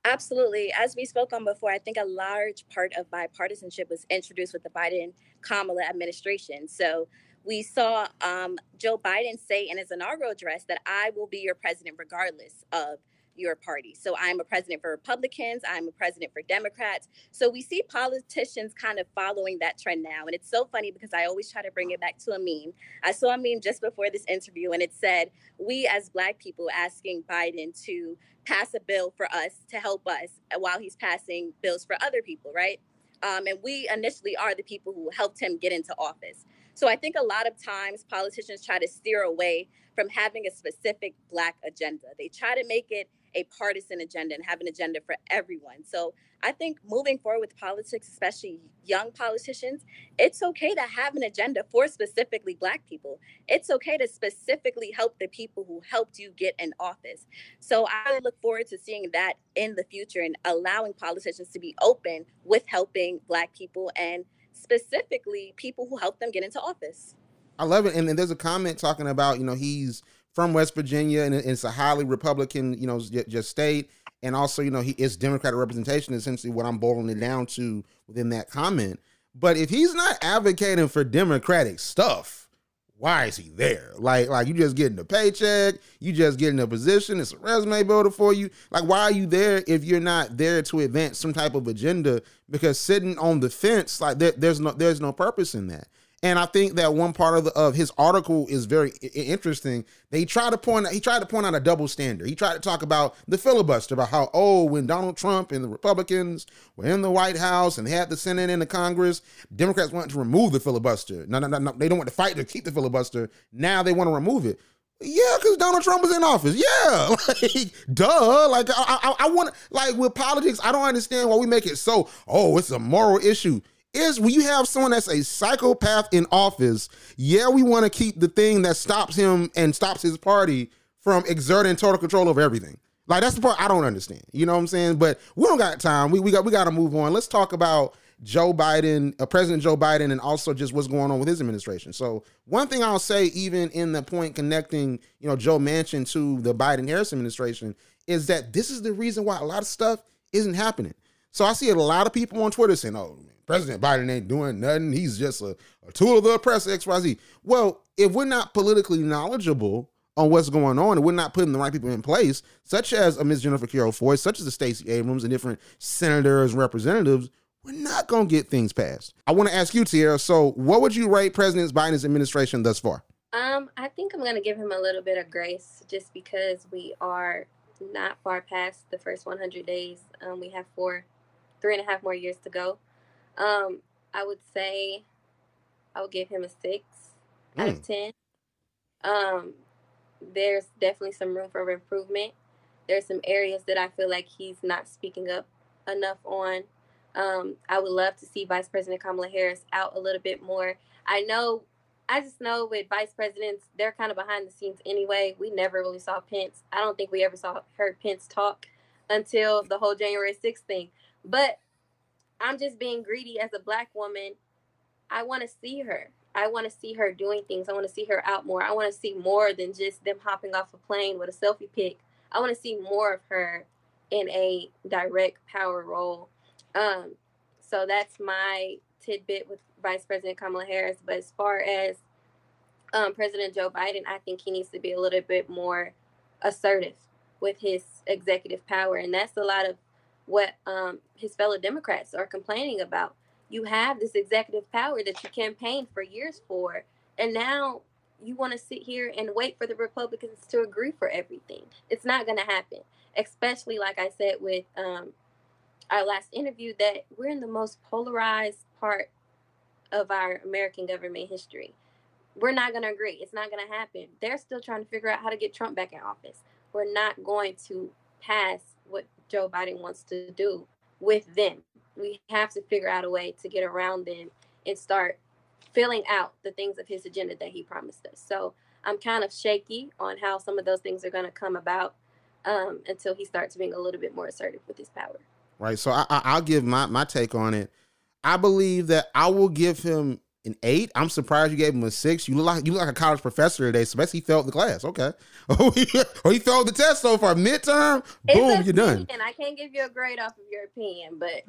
Absolutely. As we spoke on before, I think a large part of bipartisanship was introduced with the Biden Kamala administration. So we saw um, Joe Biden say in his inaugural address that I will be your president regardless of your party. So I'm a president for Republicans, I'm a president for Democrats. So we see politicians kind of following that trend now. And it's so funny because I always try to bring it back to a meme. I saw a meme just before this interview and it said, We as Black people asking Biden to pass a bill for us to help us while he's passing bills for other people, right? Um, and we initially are the people who helped him get into office. So I think a lot of times politicians try to steer away from having a specific Black agenda. They try to make it a partisan agenda and have an agenda for everyone. So I think moving forward with politics, especially young politicians, it's okay to have an agenda for specifically Black people. It's okay to specifically help the people who helped you get in office. So I look forward to seeing that in the future and allowing politicians to be open with helping Black people and specifically people who help them get into office. I love it. And, and there's a comment talking about, you know, he's from West Virginia, and it's a highly Republican, you know, just state. And also, you know, he is Democratic representation, essentially what I'm boiling it down to within that comment. But if he's not advocating for Democratic stuff, why is he there? Like, like you just getting a paycheck, you just getting a position, it's a resume builder for you. Like, why are you there if you're not there to advance some type of agenda? Because sitting on the fence, like there, there's no there's no purpose in that. And I think that one part of the, of his article is very interesting. He tried to point he tried to point out a double standard. He tried to talk about the filibuster, about how oh, when Donald Trump and the Republicans were in the White House and had the Senate and the Congress, Democrats wanted to remove the filibuster. No, no, no, no. They don't want to fight to keep the filibuster. Now they want to remove it. Yeah, because Donald Trump was in office. Yeah, like duh. Like I, I, I want like with politics, I don't understand why we make it so. Oh, it's a moral issue is when you have someone that's a psychopath in office, yeah, we want to keep the thing that stops him and stops his party from exerting total control over everything. Like that's the part I don't understand. You know what I'm saying? But we don't got time. We we got we got to move on. Let's talk about Joe Biden, uh, President Joe Biden, and also just what's going on with his administration. So one thing I'll say, even in the point connecting, you know, Joe Manchin to the Biden Harris administration, is that this is the reason why a lot of stuff isn't happening. So I see a lot of people on Twitter saying, "Oh, President Biden ain't doing nothing. He's just a, a tool of the oppressor, XYZ. Well, if we're not politically knowledgeable on what's going on and we're not putting the right people in place, such as a Ms. Jennifer Carroll Foy, such as the Stacey Abrams and different senators and representatives, we're not going to get things passed. I want to ask you, Tiara. So, what would you rate President Biden's administration thus far? Um, I think I'm going to give him a little bit of grace just because we are not far past the first 100 days. Um, we have four, three and a half more years to go. Um, I would say I would give him a six mm. out of hmm. ten. Um, there's definitely some room for improvement. There's some areas that I feel like he's not speaking up enough on. Um, I would love to see Vice President Kamala Harris out a little bit more. I know, I just know with vice presidents, they're kind of behind the scenes anyway. We never really saw Pence. I don't think we ever saw heard Pence talk until the whole January 6th thing. But I'm just being greedy as a black woman. I want to see her. I want to see her doing things. I want to see her out more. I want to see more than just them hopping off a plane with a selfie pic. I want to see more of her in a direct power role. Um, so that's my tidbit with Vice President Kamala Harris. But as far as um, President Joe Biden, I think he needs to be a little bit more assertive. with his executive power. And that's a lot of what um, his fellow Democrats are complaining about. You have this executive power that you campaigned for years for, and now you want to sit here and wait for the Republicans to agree for everything. It's not going to happen, especially like I said with um, our last interview, that we're in the most polarized part of our American government history. We're not going to agree. It's not going to happen. They're still trying to figure out how to get Trump back in office. We're not going to pass what Joe Biden wants to do with them. We have to figure out a way to get around them and start filling out the things of his agenda that he promised us. So I'm kind of shaky on how some of those things are going to come about um, until he starts being a little bit more assertive with his power. Right. So I, I'll give my my take on it. I believe that I will give him an eight. I'm surprised you gave him a six. You look like you look like a college professor today. So basically, he failed the class. Okay, oh, or oh, he failed the test so far. Midterm, boom, you're done. And I can't give you a grade off of your opinion, but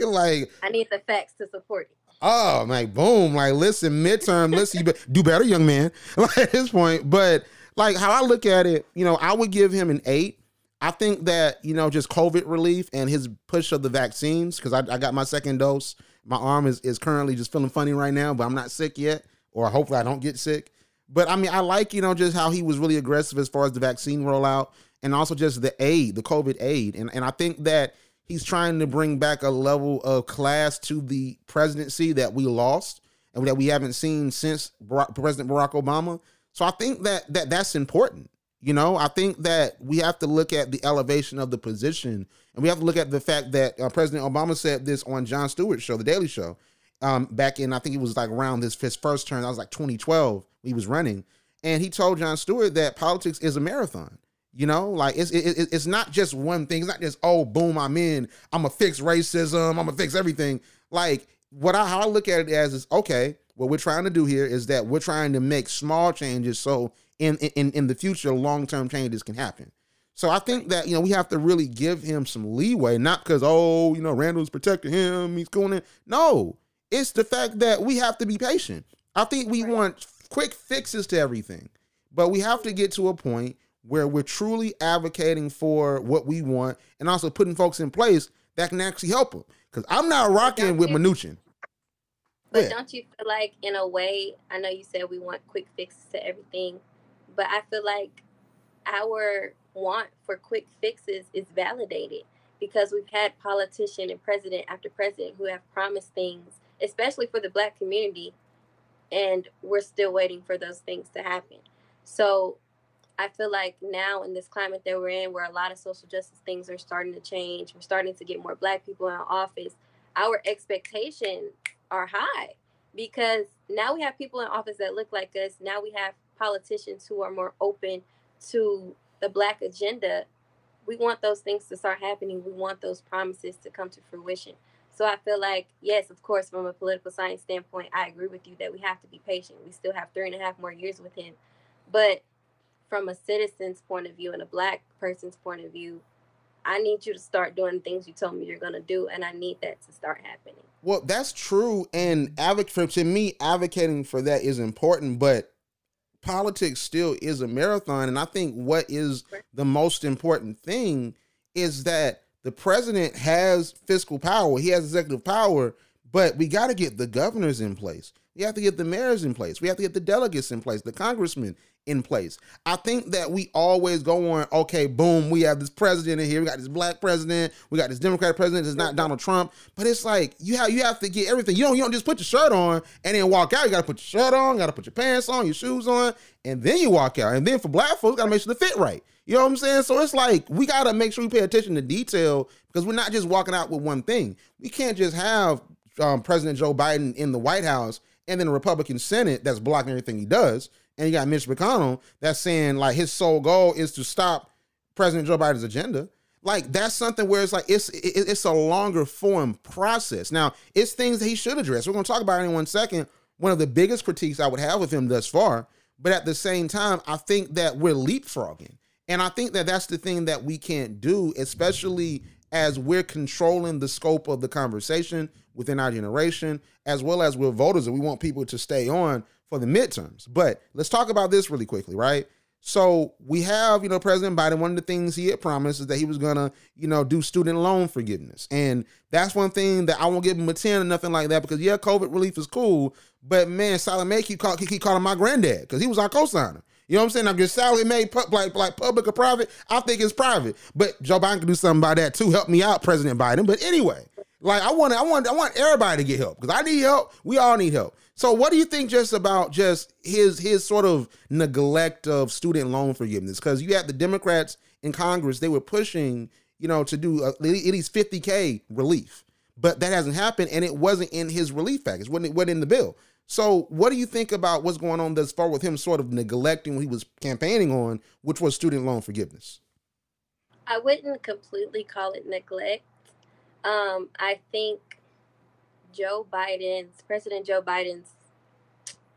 like I need the facts to support it. Oh, like boom, like listen, midterm, listen, you do better, young man. Like at this point, but like how I look at it, you know, I would give him an eight. I think that you know just COVID relief and his push of the vaccines because I, I got my second dose. My arm is is currently just feeling funny right now, but I'm not sick yet, or hopefully I don't get sick. But I mean, I like you know just how he was really aggressive as far as the vaccine rollout and also just the aid, the COVID aid, and and I think that he's trying to bring back a level of class to the presidency that we lost and that we haven't seen since Barack, President Barack Obama. So I think that that that's important. You know, I think that we have to look at the elevation of the position, and we have to look at the fact that uh, President Obama said this on Jon Stewart's show, The Daily Show, um, back in I think it was like around this his first term. That was like 2012. He was running, and he told Jon Stewart that politics is a marathon. You know, like it's it, it's not just one thing. It's not just oh boom, I'm in. I'm gonna fix racism. I'm gonna fix everything. Like what I how I look at it as is okay. What we're trying to do here is that we're trying to make small changes so in in in the future long term changes can happen. So I think that you know we have to really give him some leeway, not because oh you know Randall's protecting him, he's going in. No, it's the fact that we have to be patient. I think we want quick fixes to everything, but we have to get to a point where we're truly advocating for what we want and also putting folks in place that can actually help them. Because I'm not rocking with Manchin. But yeah. don't you feel like, in a way, I know you said we want quick fixes to everything, but I feel like our want for quick fixes is validated because we've had politician and president after president who have promised things, especially for the black community, and we're still waiting for those things to happen. So I feel like now in this climate that we're in, where a lot of social justice things are starting to change, we're starting to get more black people in office, our expectations are high because now we have people in office that look like us. Now we have politicians who are more open to the black agenda. We want those things to start happening. We want those promises to come to fruition. So I feel like, yes, of course, from a political science standpoint, I agree with you that we have to be patient. We still have three and a half more years with him. But from a citizen's point of view and a black person's point of view, I need you to start doing things you told me you're gonna do, and I need that to start happening. Well, that's true, and advocate to me, advocating for that is important, but politics still is a marathon, and I think what is the most important thing is that the president has fiscal power, he has executive power, but we got to get the governors in place. We have to get the mayors in place. We have to get the delegates in place, the congressmen in place. I think that we always go on, okay, boom, we have this president in here. We got this black president. We got this Democratic president. It's not Donald Trump. But it's like you have you have to get everything. You don't you don't just put your shirt on and then walk out. You gotta put your shirt on, gotta put your pants on, your shoes on, and then you walk out. And then for black folks, gotta make sure the fit right. You know what I'm saying? So it's like we gotta make sure we pay attention to detail because we're not just walking out with one thing. We can't just have um, President Joe Biden in the White House and then a Republican Senate that's blocking everything he does and you got Mitch McConnell that's saying like his sole goal is to stop President Joe Biden's agenda. Like that's something where it's like it's it's a longer form process. Now it's things that he should address. We're going to talk about it in one second. One of the biggest critiques I would have with him thus far, but at the same time, I think that we're leapfrogging, and I think that that's the thing that we can't do, especially as we're controlling the scope of the conversation within our generation, as well as we're voters and we want people to stay on for the midterms. But let's talk about this really quickly, right? So we have, you know, President Biden. One of the things he had promised is that he was gonna, you know, do student loan forgiveness, and that's one thing that I won't give him a ten or nothing like that because yeah, COVID relief is cool, but man, Sallie Mae keep, keep calling my granddad because he was our co-signer. You know what I'm saying? I'm just Sallie Mae like like public or private. I think it's private, but Joe Biden can do something about that too. Help me out, President Biden. But anyway, like I want, I want, I want everybody to get help because I need help. We all need help. So, what do you think just about just his his sort of neglect of student loan forgiveness? Because you had the Democrats in Congress; they were pushing, you know, to do uh, at least fifty k relief, but that hasn't happened, and it wasn't in his relief package. wasn't it wasn't in the bill. So, what do you think about what's going on thus far with him sort of neglecting what he was campaigning on, which was student loan forgiveness? I wouldn't completely call it neglect. Um, I think Joe Biden's, President Joe Biden's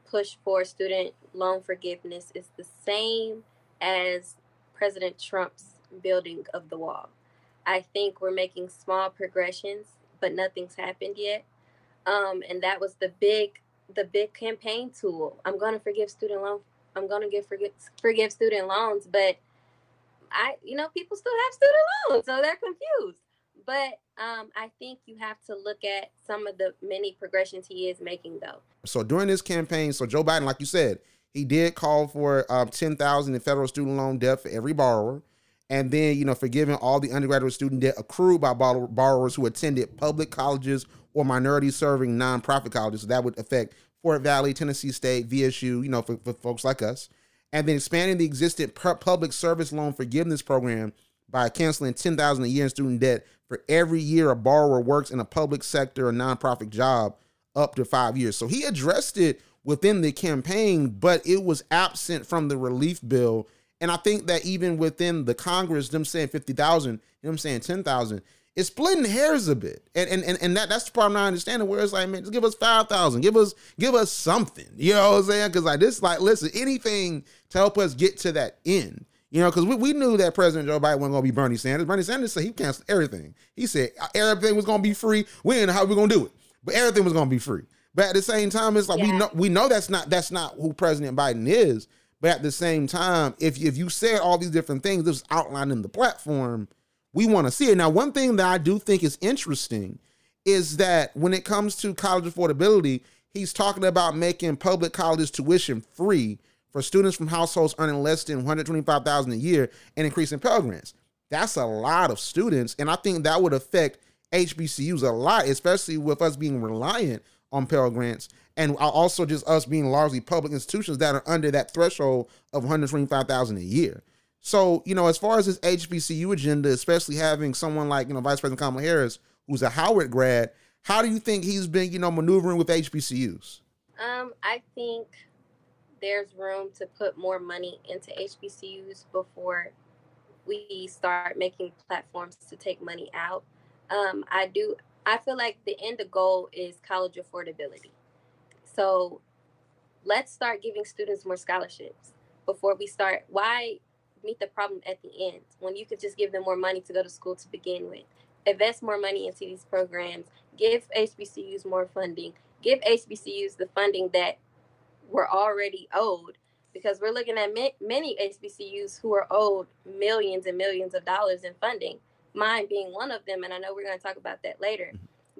push for student loan forgiveness is the same as President Trump's building of the wall. I think we're making small progressions, but nothing's happened yet. Um, and that was the big, the big campaign tool. I'm going to forgive student loan. I'm going to give forgive, forgive student loans, but I, you know, people still have student loans, so they're confused. But um, I think you have to look at some of the many progressions he is making, though. So during this campaign, so Joe Biden, like you said, he did call for um, ten thousand in federal student loan debt for every borrower, and then you know forgiving all the undergraduate student debt accrued by borrowers who attended public colleges or minority-serving nonprofit colleges. So that would affect Fort Valley, Tennessee State, VSU, you know, for, for folks like us, and then expanding the existing public service loan forgiveness program by canceling 10000 a year in student debt for every year a borrower works in a public sector or nonprofit job up to five years. So he addressed it within the campaign, but it was absent from the relief bill. And I think that even within the Congress, them saying 50,000, you know what I'm saying 10,000, it's splitting hairs a bit. And and and, and that, that's the problem I understand where it's like, man, just give us 5,000, give us give us something. You know what I'm saying? Because like this, like, listen, anything to help us get to that end. You know, because we, we knew that President Joe Biden wasn't going to be Bernie Sanders. Bernie Sanders said he canceled everything. He said uh, everything was going to be free. We didn't know how we are going to do it, but everything was going to be free. But at the same time, it's like yeah. we know we know that's not that's not who President Biden is. But at the same time, if if you said all these different things, this was outlined in the platform, we want to see it. Now, one thing that I do think is interesting is that when it comes to college affordability, he's talking about making public college tuition free for students from households earning less than 125,000 a year and increasing Pell Grants. That's a lot of students, and I think that would affect HBCUs a lot, especially with us being reliant on Pell Grants and also just us being largely public institutions that are under that threshold of 125,000 a year. So, you know, as far as this HBCU agenda, especially having someone like, you know, Vice President Kamala Harris, who's a Howard grad, how do you think he's been, you know, maneuvering with HBCUs? Um, I think there's room to put more money into HBCUs before we start making platforms to take money out. Um, I do. I feel like the end goal is college affordability. So let's start giving students more scholarships before we start. Why meet the problem at the end when you could just give them more money to go to school to begin with? Invest more money into these programs. Give HBCUs more funding. Give HBCUs the funding that we're already owed because we're looking at many HBCUs who are owed millions and millions of dollars in funding, mine being one of them. And I know we're going to talk about that later.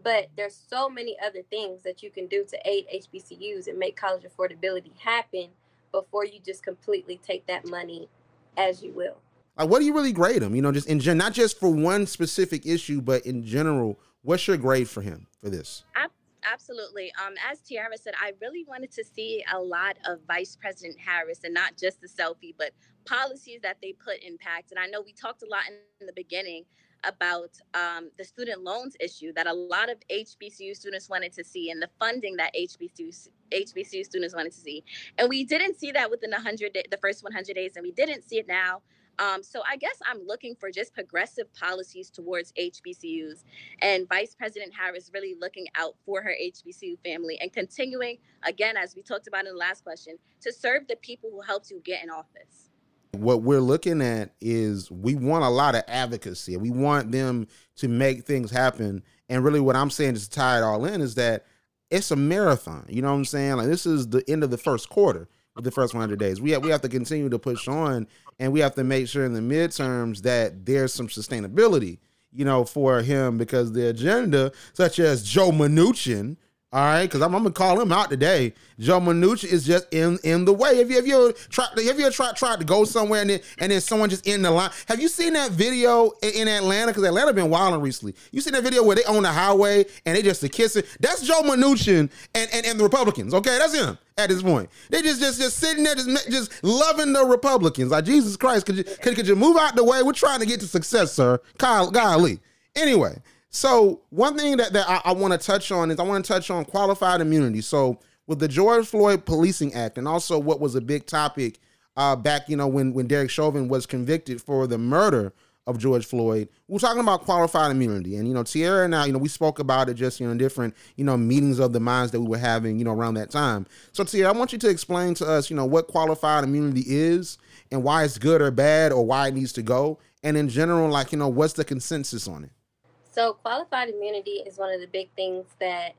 But there's so many other things that you can do to aid HBCUs and make college affordability happen before you just completely take that money as you will. Like, what do you really grade him? You know, just in gen- not just for one specific issue, but in general. What's your grade for him for this? I Absolutely. Um, as Tiara said, I really wanted to see a lot of Vice President Harris and not just the selfie, but policies that they put in impact. And I know we talked a lot in the beginning about um, the student loans issue that a lot of HBCU students wanted to see and the funding that HBCU HBCU students wanted to see. And we didn't see that within the 100 the first 100 days and we didn't see it now. Um, so I guess I'm looking for just progressive policies towards HBCUs and Vice President Harris really looking out for her HBCU family and continuing, again, as we talked about in the last question, to serve the people who helped you get in office. What we're looking at is we want a lot of advocacy. We want them to make things happen. And really, what I'm saying to tie it all in is that it's a marathon. You know what I'm saying? Like, this is the end of the first quarter with the first 100 days. We have, we have to continue to push on, and we have to make sure in the midterms that there's some sustainability, you know, for him because the agenda, such as Joe Manchin, all right, because I'm, I'm, gonna call him out today. Joe Manchin is just in in the way. Have you have you tried have you tried tried to go somewhere and then and then someone just in the line? Have you seen that video in, in Atlanta? Because Atlanta been wilding recently. You seen that video where they on the highway and they just a kissing? That's Joe Manchin and, and and the Republicans. Okay, that's him at this point. They just just just sitting there just just loving the Republicans. Like Jesus Christ, could you could, could you move out the way? We're trying to get to success, sir. Kyle, golly. Anyway. So one thing that, that I, I want to touch on is I want to touch on qualified immunity. So with the George Floyd Policing Act, and also what was a big topic uh, back, you know, when when Derek Chauvin was convicted for the murder of George Floyd, we are talking about qualified immunity. And you know, Tiara and I, you know, we spoke about it just you know in different you know meetings of the minds that we were having, you know, around that time. So Tiara, I want you to explain to us, you know, what qualified immunity is and why it's good or bad or why it needs to go, and in general, like you know, what's the consensus on it? So qualified immunity is one of the big things that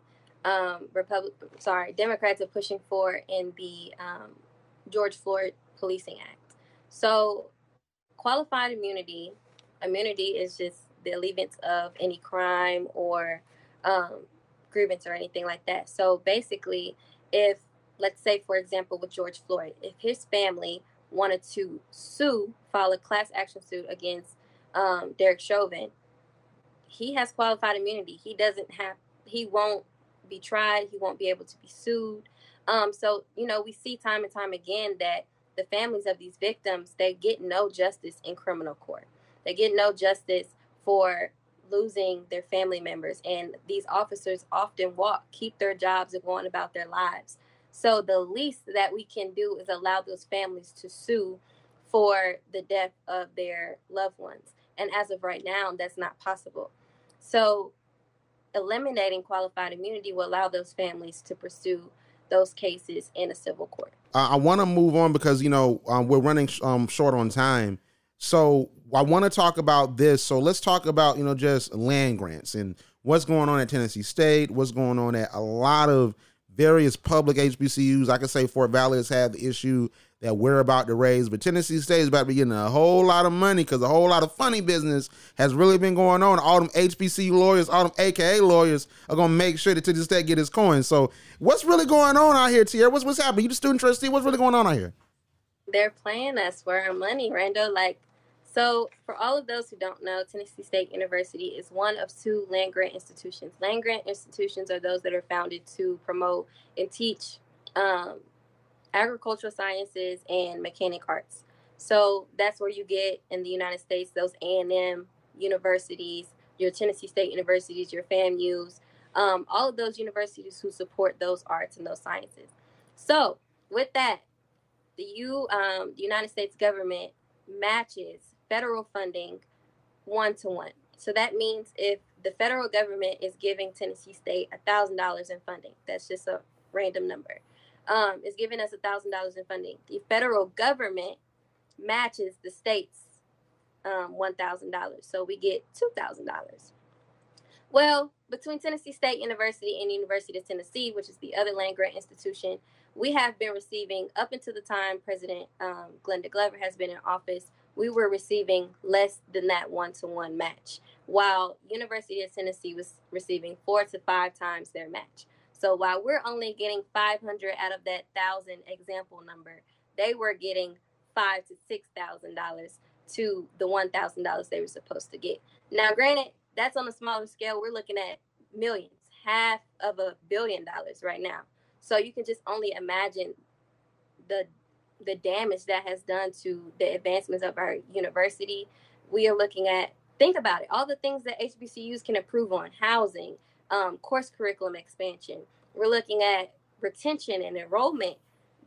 um, Republic, sorry, Democrats are pushing for in the um, George Floyd Policing Act. So qualified immunity, immunity is just the alleviance of any crime or um, grievance or anything like that. So basically, if let's say, for example, with George Floyd, if his family wanted to sue, file a class action suit against um, Derek Chauvin, he has qualified immunity. He doesn't have, he won't be tried. He won't be able to be sued. Um, so, you know, we see time and time again that the families of these victims, they get no justice in criminal court. They get no justice for losing their family members. And these officers often walk, keep their jobs, and go on about their lives. So the least that we can do is allow those families to sue for the death of their loved ones. And as of right now, that's not possible. So, eliminating qualified immunity will allow those families to pursue those cases in a civil court. I want to move on because you know um, we're running um, short on time. So I want to talk about this. So let's talk about you know just land grants and what's going on at Tennessee State, what's going on at a lot of various public HBCUs. I can say Fort Valley has had the issue that we're about to raise. But Tennessee State is about to be getting a whole lot of money because a whole lot of funny business has really been going on. All them HBC lawyers, all them AKA lawyers are gonna make sure that Tennessee State get his coin. So what's really going on out here, Tiara? What's what's happening? You the student trustee, what's really going on out here? They're playing us for our money, Rando. Like so, for all of those who don't know, Tennessee State University is one of two land grant institutions. Land grant institutions are those that are founded to promote and teach um, agricultural sciences and mechanic arts. So that's where you get in the United States those A&M universities, your Tennessee State universities, your FAMUs, um, all of those universities who support those arts and those sciences. So with that, the U, um, the United States government matches federal funding one to one. So that means if the federal government is giving Tennessee State $1,000 in funding, that's just a random number um, is giving us a thousand dollars in funding. The federal government matches the state's um, one thousand dollars, so we get two thousand dollars. Well, between Tennessee State University and University of Tennessee, which is the other land grant institution, we have been receiving up until the time President um, Glenda Glover has been in office. We were receiving less than that one-to-one match, while University of Tennessee was receiving four to five times their match. So while we're only getting 500 out of that thousand example number, they were getting five to six thousand dollars to the one thousand dollars they were supposed to get. Now, granted, that's on a smaller scale. We're looking at millions, half of a billion dollars right now. So you can just only imagine the the damage that has done to the advancements of our university. We are looking at think about it, all the things that HBCUs can improve on, housing, um, course curriculum expansion. We're looking at retention and enrollment.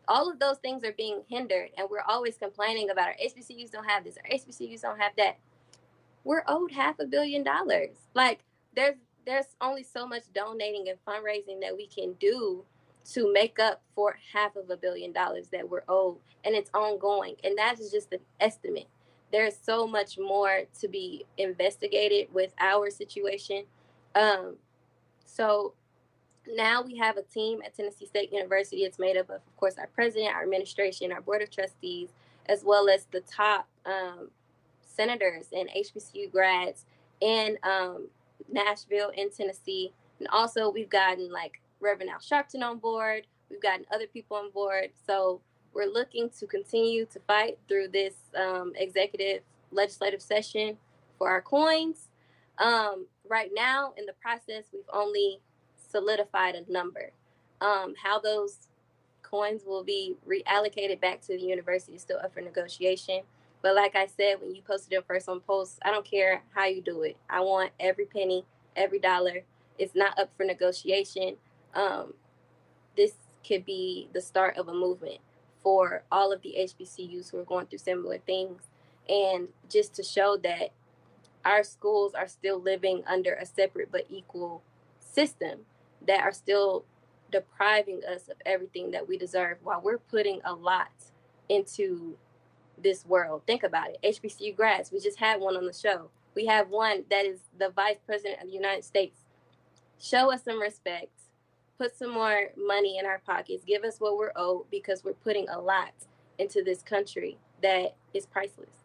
All of those things are being hindered, and we're always complaining about our HBCUs don't have this, our HBCUs don't have that. We're owed half a billion dollars. Like there's there's only so much donating and fundraising that we can do to make up for half of a billion dollars that we're owed, and it's ongoing. And that is just an estimate. There's so much more to be investigated with our situation. Um, so now we have a team at Tennessee State University. It's made up of, of course, our president, our administration, our board of trustees, as well as the top um, senators and HBCU grads in um, Nashville and Tennessee. And also, we've gotten like Reverend Al Sharpton on board. We've gotten other people on board. So we're looking to continue to fight through this um, executive legislative session for our coins. Um, right now, in the process, we've only solidified a number. Um, how those coins will be reallocated back to the university is still up for negotiation. But like I said, when you posted it first on Pulse, I don't care how you do it. I want every penny, every dollar. It's not up for negotiation. Um, this could be the start of a movement for all of the HBCUs who are going through similar things. And just to show that our schools are still living under a separate but equal system that are still depriving us of everything that we deserve while we're putting a lot into this world. Think about it. HBCU grads, we just had one on the show. We have one that is the vice president of the United States. Show us some respect. Put some more money in our pockets. Give us what we're owed because we're putting a lot into this country that is priceless.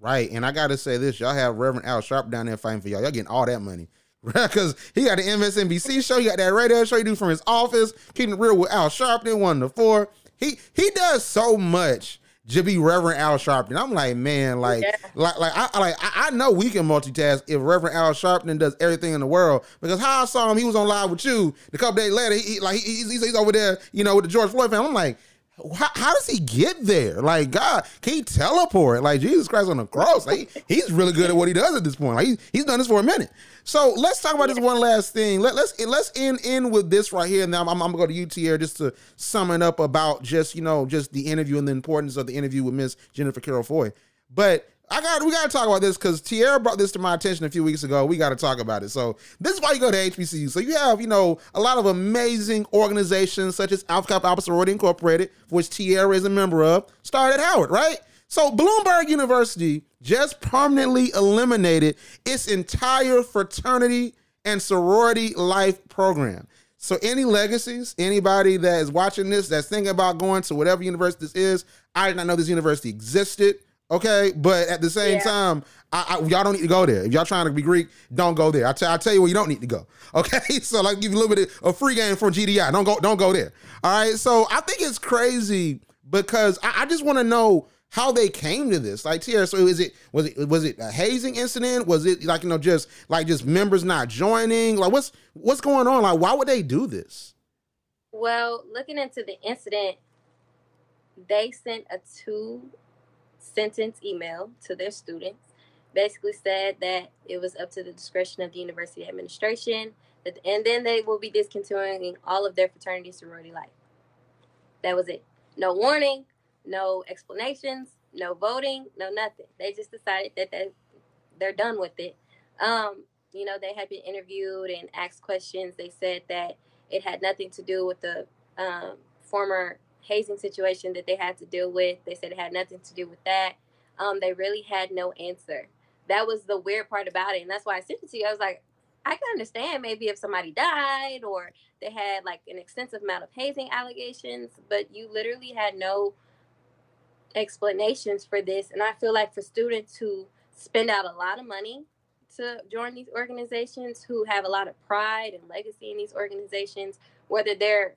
Right. And I got to say this y'all have Reverend Al Sharpton there fighting for y'all. Y'all getting all that money. Because he got the MSNBC show, he got that radio show he do from his office, keeping it real with Al Sharpton, one to four. He he does so much to be Reverend Al Sharpton. I'm like, man, like, yeah. like, like, I, like, I know we can multitask if Reverend Al Sharpton does everything in the world. Because how I saw him, he was on live with you a couple days later. He, like, he, he's, he's over there, you know, with the George Floyd family. I'm like, how, how, does he get there? Like God, can he teleport? Like Jesus Christ on the cross. Like he's really good at what he does at this point. Like he, he's done this for a minute. So let's talk about this one last thing. Let, let's let's end in with this right here. Now I'm, I'm, gonna go to you, Tiara, just to sum it up about just you know just the interview and the importance of the interview with Miss Jennifer Carroll Foy. But I got we got to talk about this because Tiara brought this to my attention a few weeks ago. We got to talk about it. So this is why you go to HBCU. So you have you know a lot of amazing organizations such as Alpha Kappa Alpha Sorority Incorporated, which Tiara is a member of, started at Howard, right? So Bloomsburg University just permanently eliminated its entire fraternity and sorority life program. So any legacies, anybody that is watching this that's thinking about going to whatever university this is, I did not know this university existed. Okay, but at the same yeah. time, I, I, y'all don't need to go there. If y'all trying to be Greek, don't go there. I tell, I tell you where you don't need to go. Okay, so like give you a little bit of a free game from GDI. Don't go, don't go there. All right. So I think it's crazy because I, I just want to know how they came to this. Like Tiara, so is it was it was it a hazing incident? Was it like you know just like just members not joining? Like what's what's going on? Like why would they do this? Well, looking into the incident, they sent a two sentence email to their students. Basically said that it was up to the discretion of the university administration, that, and then they will be discontinuing all of their fraternity sorority life. That was it. No warning, no explanations, no voting, no nothing. They just decided that they they're done with it. Um, you know, they had been interviewed and asked questions. They said that it had nothing to do with the um, former hazing situation that they had to deal with. They said it had nothing to do with that. Um, they really had no answer. That was the weird part about it, and that's why I sent it to you. I was like, I can understand maybe if somebody died or they had like an extensive amount of hazing allegations, but you literally had no explanations for this. And I feel like for students who spend out a lot of money to join these organizations, who have a lot of pride and legacy in these organizations, whether they're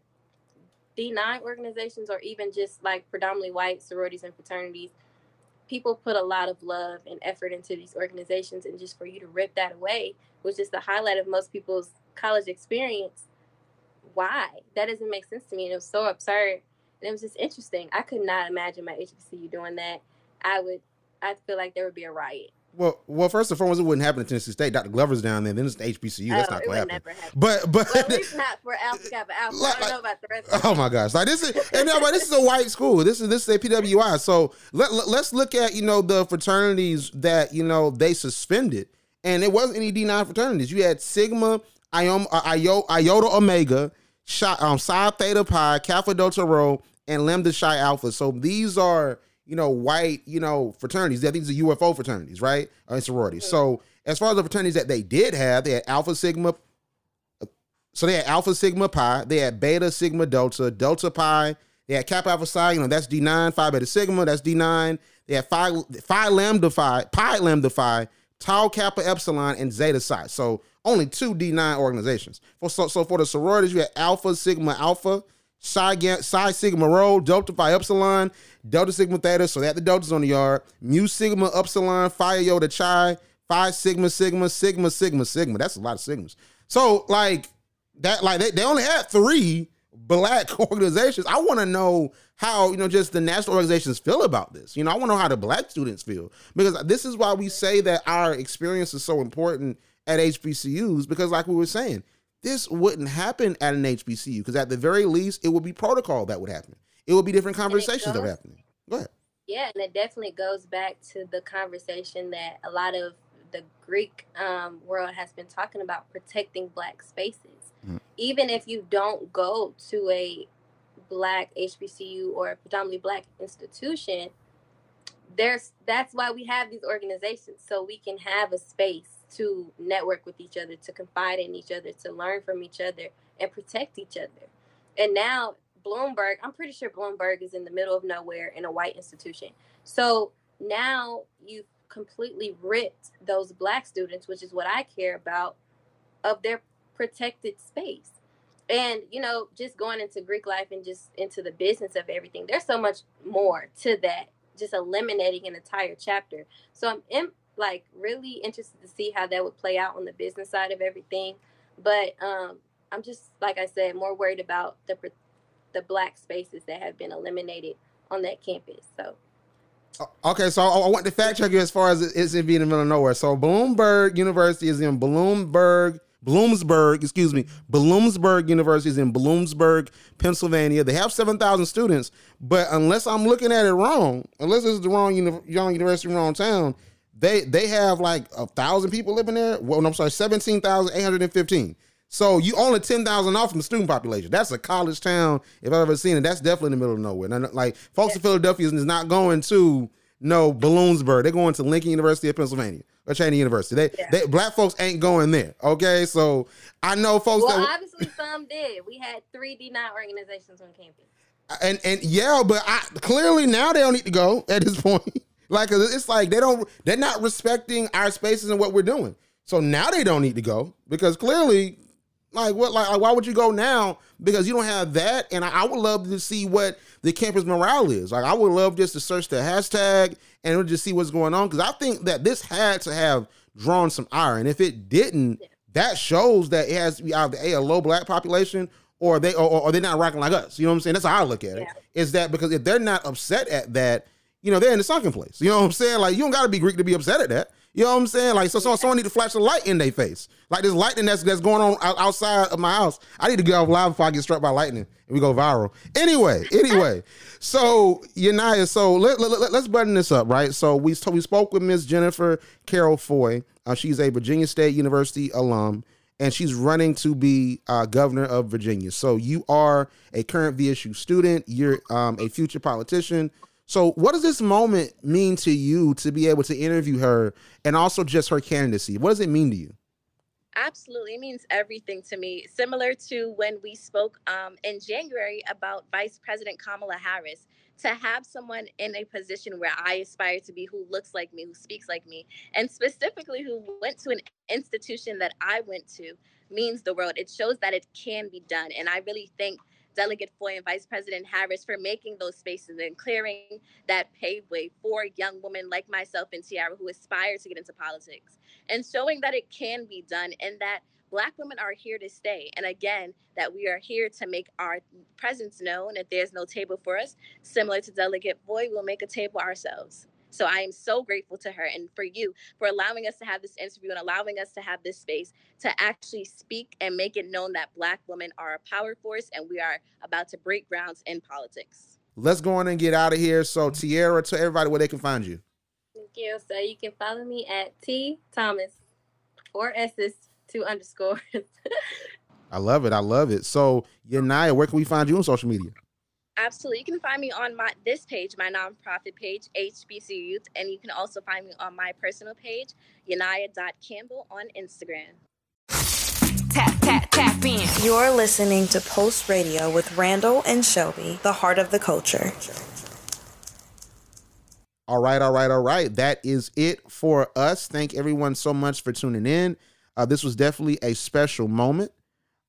D9 organizations or even just like predominantly white sororities and fraternities, people put a lot of love and effort into these organizations. And just for you to rip that away was just the highlight of most people's college experience. Why? That doesn't make sense to me. And it was so absurd and it was just interesting. I could not imagine my HBCU doing that. I would, I feel like there would be a riot. Well, well, first and foremost, it wouldn't happen in Tennessee State. Dr. Glover's down there. Then it's the HBCU. That's oh, not going to happen. happen. But, but well, at least not for Alpha Kappa Alpha. Like, I don't know about the rest. oh my gosh! Like this is, and no, but this is a white school. This is this is a PWI. So let, let us look at you know the fraternities that you know they suspended, and it wasn't any D nine fraternities. You had Sigma, Iom, uh, Iota Omega, um, Psi Theta Pi, Kappa Delta Rho, and Lambda Chi Alpha. So these are, you know, white, you know, fraternities. I think These are UFO fraternities, right? Uh, or sororities. So as far as the fraternities that they did have, they had Alpha Sigma, uh, so they had Alpha Sigma Pi, they had Beta Sigma Delta, Delta Pi, they had Kappa Alpha Psi, you know, that's D9, Phi Beta Sigma, that's D9. They had Phi, Phi Lambda Phi, Pi Lambda Phi, Tau Kappa Epsilon, and Zeta Psi. So only two D9 organizations. For, so, so for the sororities, you had Alpha Sigma Alpha, Psi, Psi Sigma Rho, Delta Phi Epsilon, Delta Sigma Theta, so had the deltas on the yard, Mu Sigma Epsilon, Phi Iota Chi, Phi Sigma Sigma, Sigma Sigma Sigma. That's a lot of Sigmas. So like that, like they, they only had three black organizations. I want to know how, you know, just the national organizations feel about this. You know, I want to know how the black students feel because this is why we say that our experience is so important at HBCUs because like we were saying, this wouldn't happen at an HBCU because at the very least it would be protocol that would happen. It would be different conversations goes, that would happen. Go ahead. Yeah, and it definitely goes back to the conversation that a lot of the Greek um, world has been talking about protecting black spaces. Mm. Even if you don't go to a black HBCU or a predominantly black institution, there's that's why we have these organizations so we can have a space to network with each other, to confide in each other, to learn from each other and protect each other. And now Bloomberg, I'm pretty sure Bloomberg is in the middle of nowhere in a white institution. So now you've completely ripped those black students, which is what I care about, of their protected space. And, you know, just going into Greek life and just into the business of everything, there's so much more to that, just eliminating an entire chapter. So I'm in, like really interested to see how that would play out on the business side of everything. But um, I'm just, like I said, more worried about the the black spaces that have been eliminated on that campus. So. Okay, so I want to fact check you as far as it's in being in the middle of nowhere. So Bloomberg University is in Bloomberg, Bloomsburg, excuse me, Bloomsburg University is in Bloomsburg, Pennsylvania. They have seven thousand students, but unless I'm looking at it wrong, unless this is the wrong, uni- wrong university, wrong town, they they have like a thousand people living there. Well, no, I'm sorry, seventeen thousand eight hundred and fifteen. So you only ten thousand off from the student population. That's a college town if I've ever seen it. That's definitely in the middle of nowhere. Now, like folks in Philadelphia is not going to no Balloonsburg. They're going to Lincoln University of Pennsylvania or Cheyney University. They, yeah. they black folks ain't going there. Okay, so I know folks. Well, that, obviously some did. We had three D nine organizations on campus. And and yeah, but I clearly now they don't need to go at this point. like it's like they don't. They're not respecting our spaces and what we're doing. So now they don't need to go because clearly like what? Like why would you go now? Because you don't have that. And I, I, would love to see what the campus morale is. Like I would love just to search the hashtag and we'll just see what's going on. Because I think that this had to have drawn some ire. And if it didn't, yeah. that shows that it has to be either a, a low black population or they or, or, they're not rocking like us. You know what I'm saying? That's how I look at it. Yeah. Is that because if they're not upset at that, you know, they're in the sunken place. You know what I'm saying? Like you don't gotta be Greek to be upset at that. You know what I'm saying? Like, so, so someone need to flash a light in their face. Like this lightning that's that's going on outside of my house. I need to get off live before I get struck by lightning and we go viral. Anyway, anyway. so Yanaya, so let, let, let, us button this up, right? So we we spoke with Miss Jennifer Carroll Foy. Uh, she's a Virginia State University alum and she's running to be uh, governor of Virginia. So you are a current VSU student. You're um, a future politician. So, what does this moment mean to you to be able to interview her and also just her candidacy? What does it mean to you? Absolutely. It means everything to me. Similar to when we spoke um, in January about Vice President Kamala Harris. To have someone in a position where I aspire to be who looks like me, who speaks like me, and specifically who went to an institution that I went to means the world. It shows that it can be done. And I really think Delegate Foy and Vice President Harris for making those spaces and clearing that paveway for young women like myself and Tiara who aspire to get into politics and showing that it can be done and that Black women are here to stay. And again, that we are here to make our presence known. If there's no table for us, similar to Delegate Foy, we'll make a table ourselves. So I am so grateful to her and for you for allowing us to have this interview and allowing us to have this space to actually speak and make it known that Black women are a power force and we are about to break grounds in politics. Let's go on and get out of here. So, Tiara, tell everybody where they can find you. Thank you. So, you can follow me at T Thomas, four S's, two underscores. I love it. I love it. So, Yanaya, where can we find you on social media? Absolutely. You can find me on my this page, my nonprofit page, HBC Youth, and you can also find me on my personal page, Yanaya.Campbell on Instagram. tap, tap, tap in. You're listening to Pulse Radio with Randall and Shelby, the heart of the culture. All right, all right, all right. That is it for us. Thank everyone so much for tuning in. Uh, this was definitely a special moment.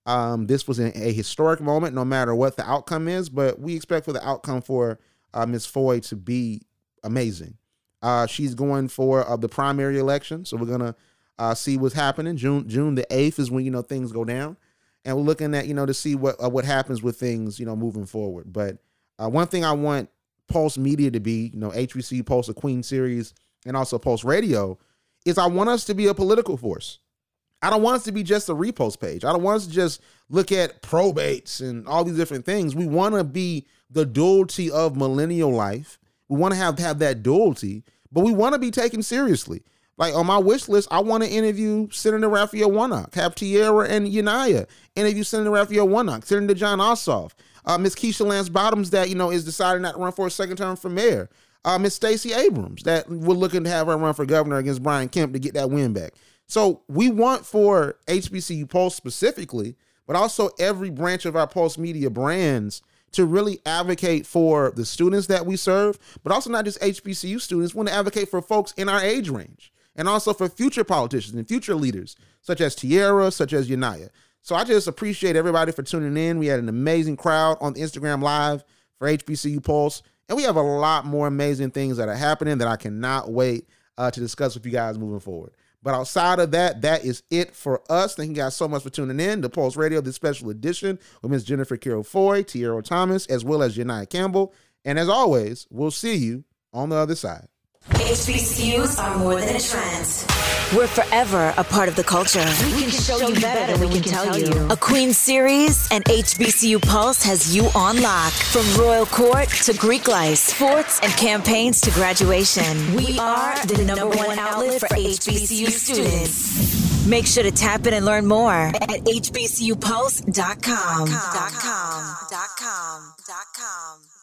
Um, this was a, historic moment, no matter what the outcome is. But we expect for the outcome for uh, Ms. Foy to be amazing. Uh, she's going for uh, the primary election, so we're gonna uh, see what's happening. June June the eighth is when you know things go down, and we're looking at you know to see what uh, what happens with things you know moving forward. But uh, one thing I want Pulse Media to be, you know, HBC Pulse, a Queen series, and also Pulse Radio, is I want us to be a political force. I don't want us to be just a repost page. I don't want us to just look at probates and all these different things. We want to be the duality of millennial life. We want to have have that duality, but we want to be taken seriously. Like on my wish list, I want to interview Senator Raphael Warnock, have Tiara and Yanaya interview Senator Raphael Warnock, Senator Jon Ossoff, uh, Miss Keisha Lance Bottoms that you know is deciding not to run for a second term for mayor, uh, Miss Stacey Abrams that we're looking to have her run for governor against Brian Kemp to get that win back. So we want for HBCU Pulse specifically, but also every branch of our Pulse Media brands to really advocate for the students that we serve, but also not just HBCU students, we want to advocate for folks in our age range and also for future politicians and future leaders, such as Tiara, such as Yanaya. So I just appreciate everybody for tuning in. We had an amazing crowd on Instagram Live for HBCU Pulse, and we have a lot more amazing things that are happening that I cannot wait uh, to discuss with you guys moving forward. But outside of that, that is it for us. Thank you guys so much for tuning in to Pulse Radio, this special edition with Ms. Jennifer Carroll Foy, Tiara Thomas, as well as Janiyah Campbell. And as always, we'll see you on the other side. HBCUs are more than a trend. We're forever a part of the culture. We can show you better than we can tell you. A Queen series and HBCU Pulse has you on lock. From Royal Court to Greek life, sports and campaigns to graduation. We are the number one outlet for HBCU students. Make sure to tap in and learn more at hbcupulse.com. .com. .com. .com.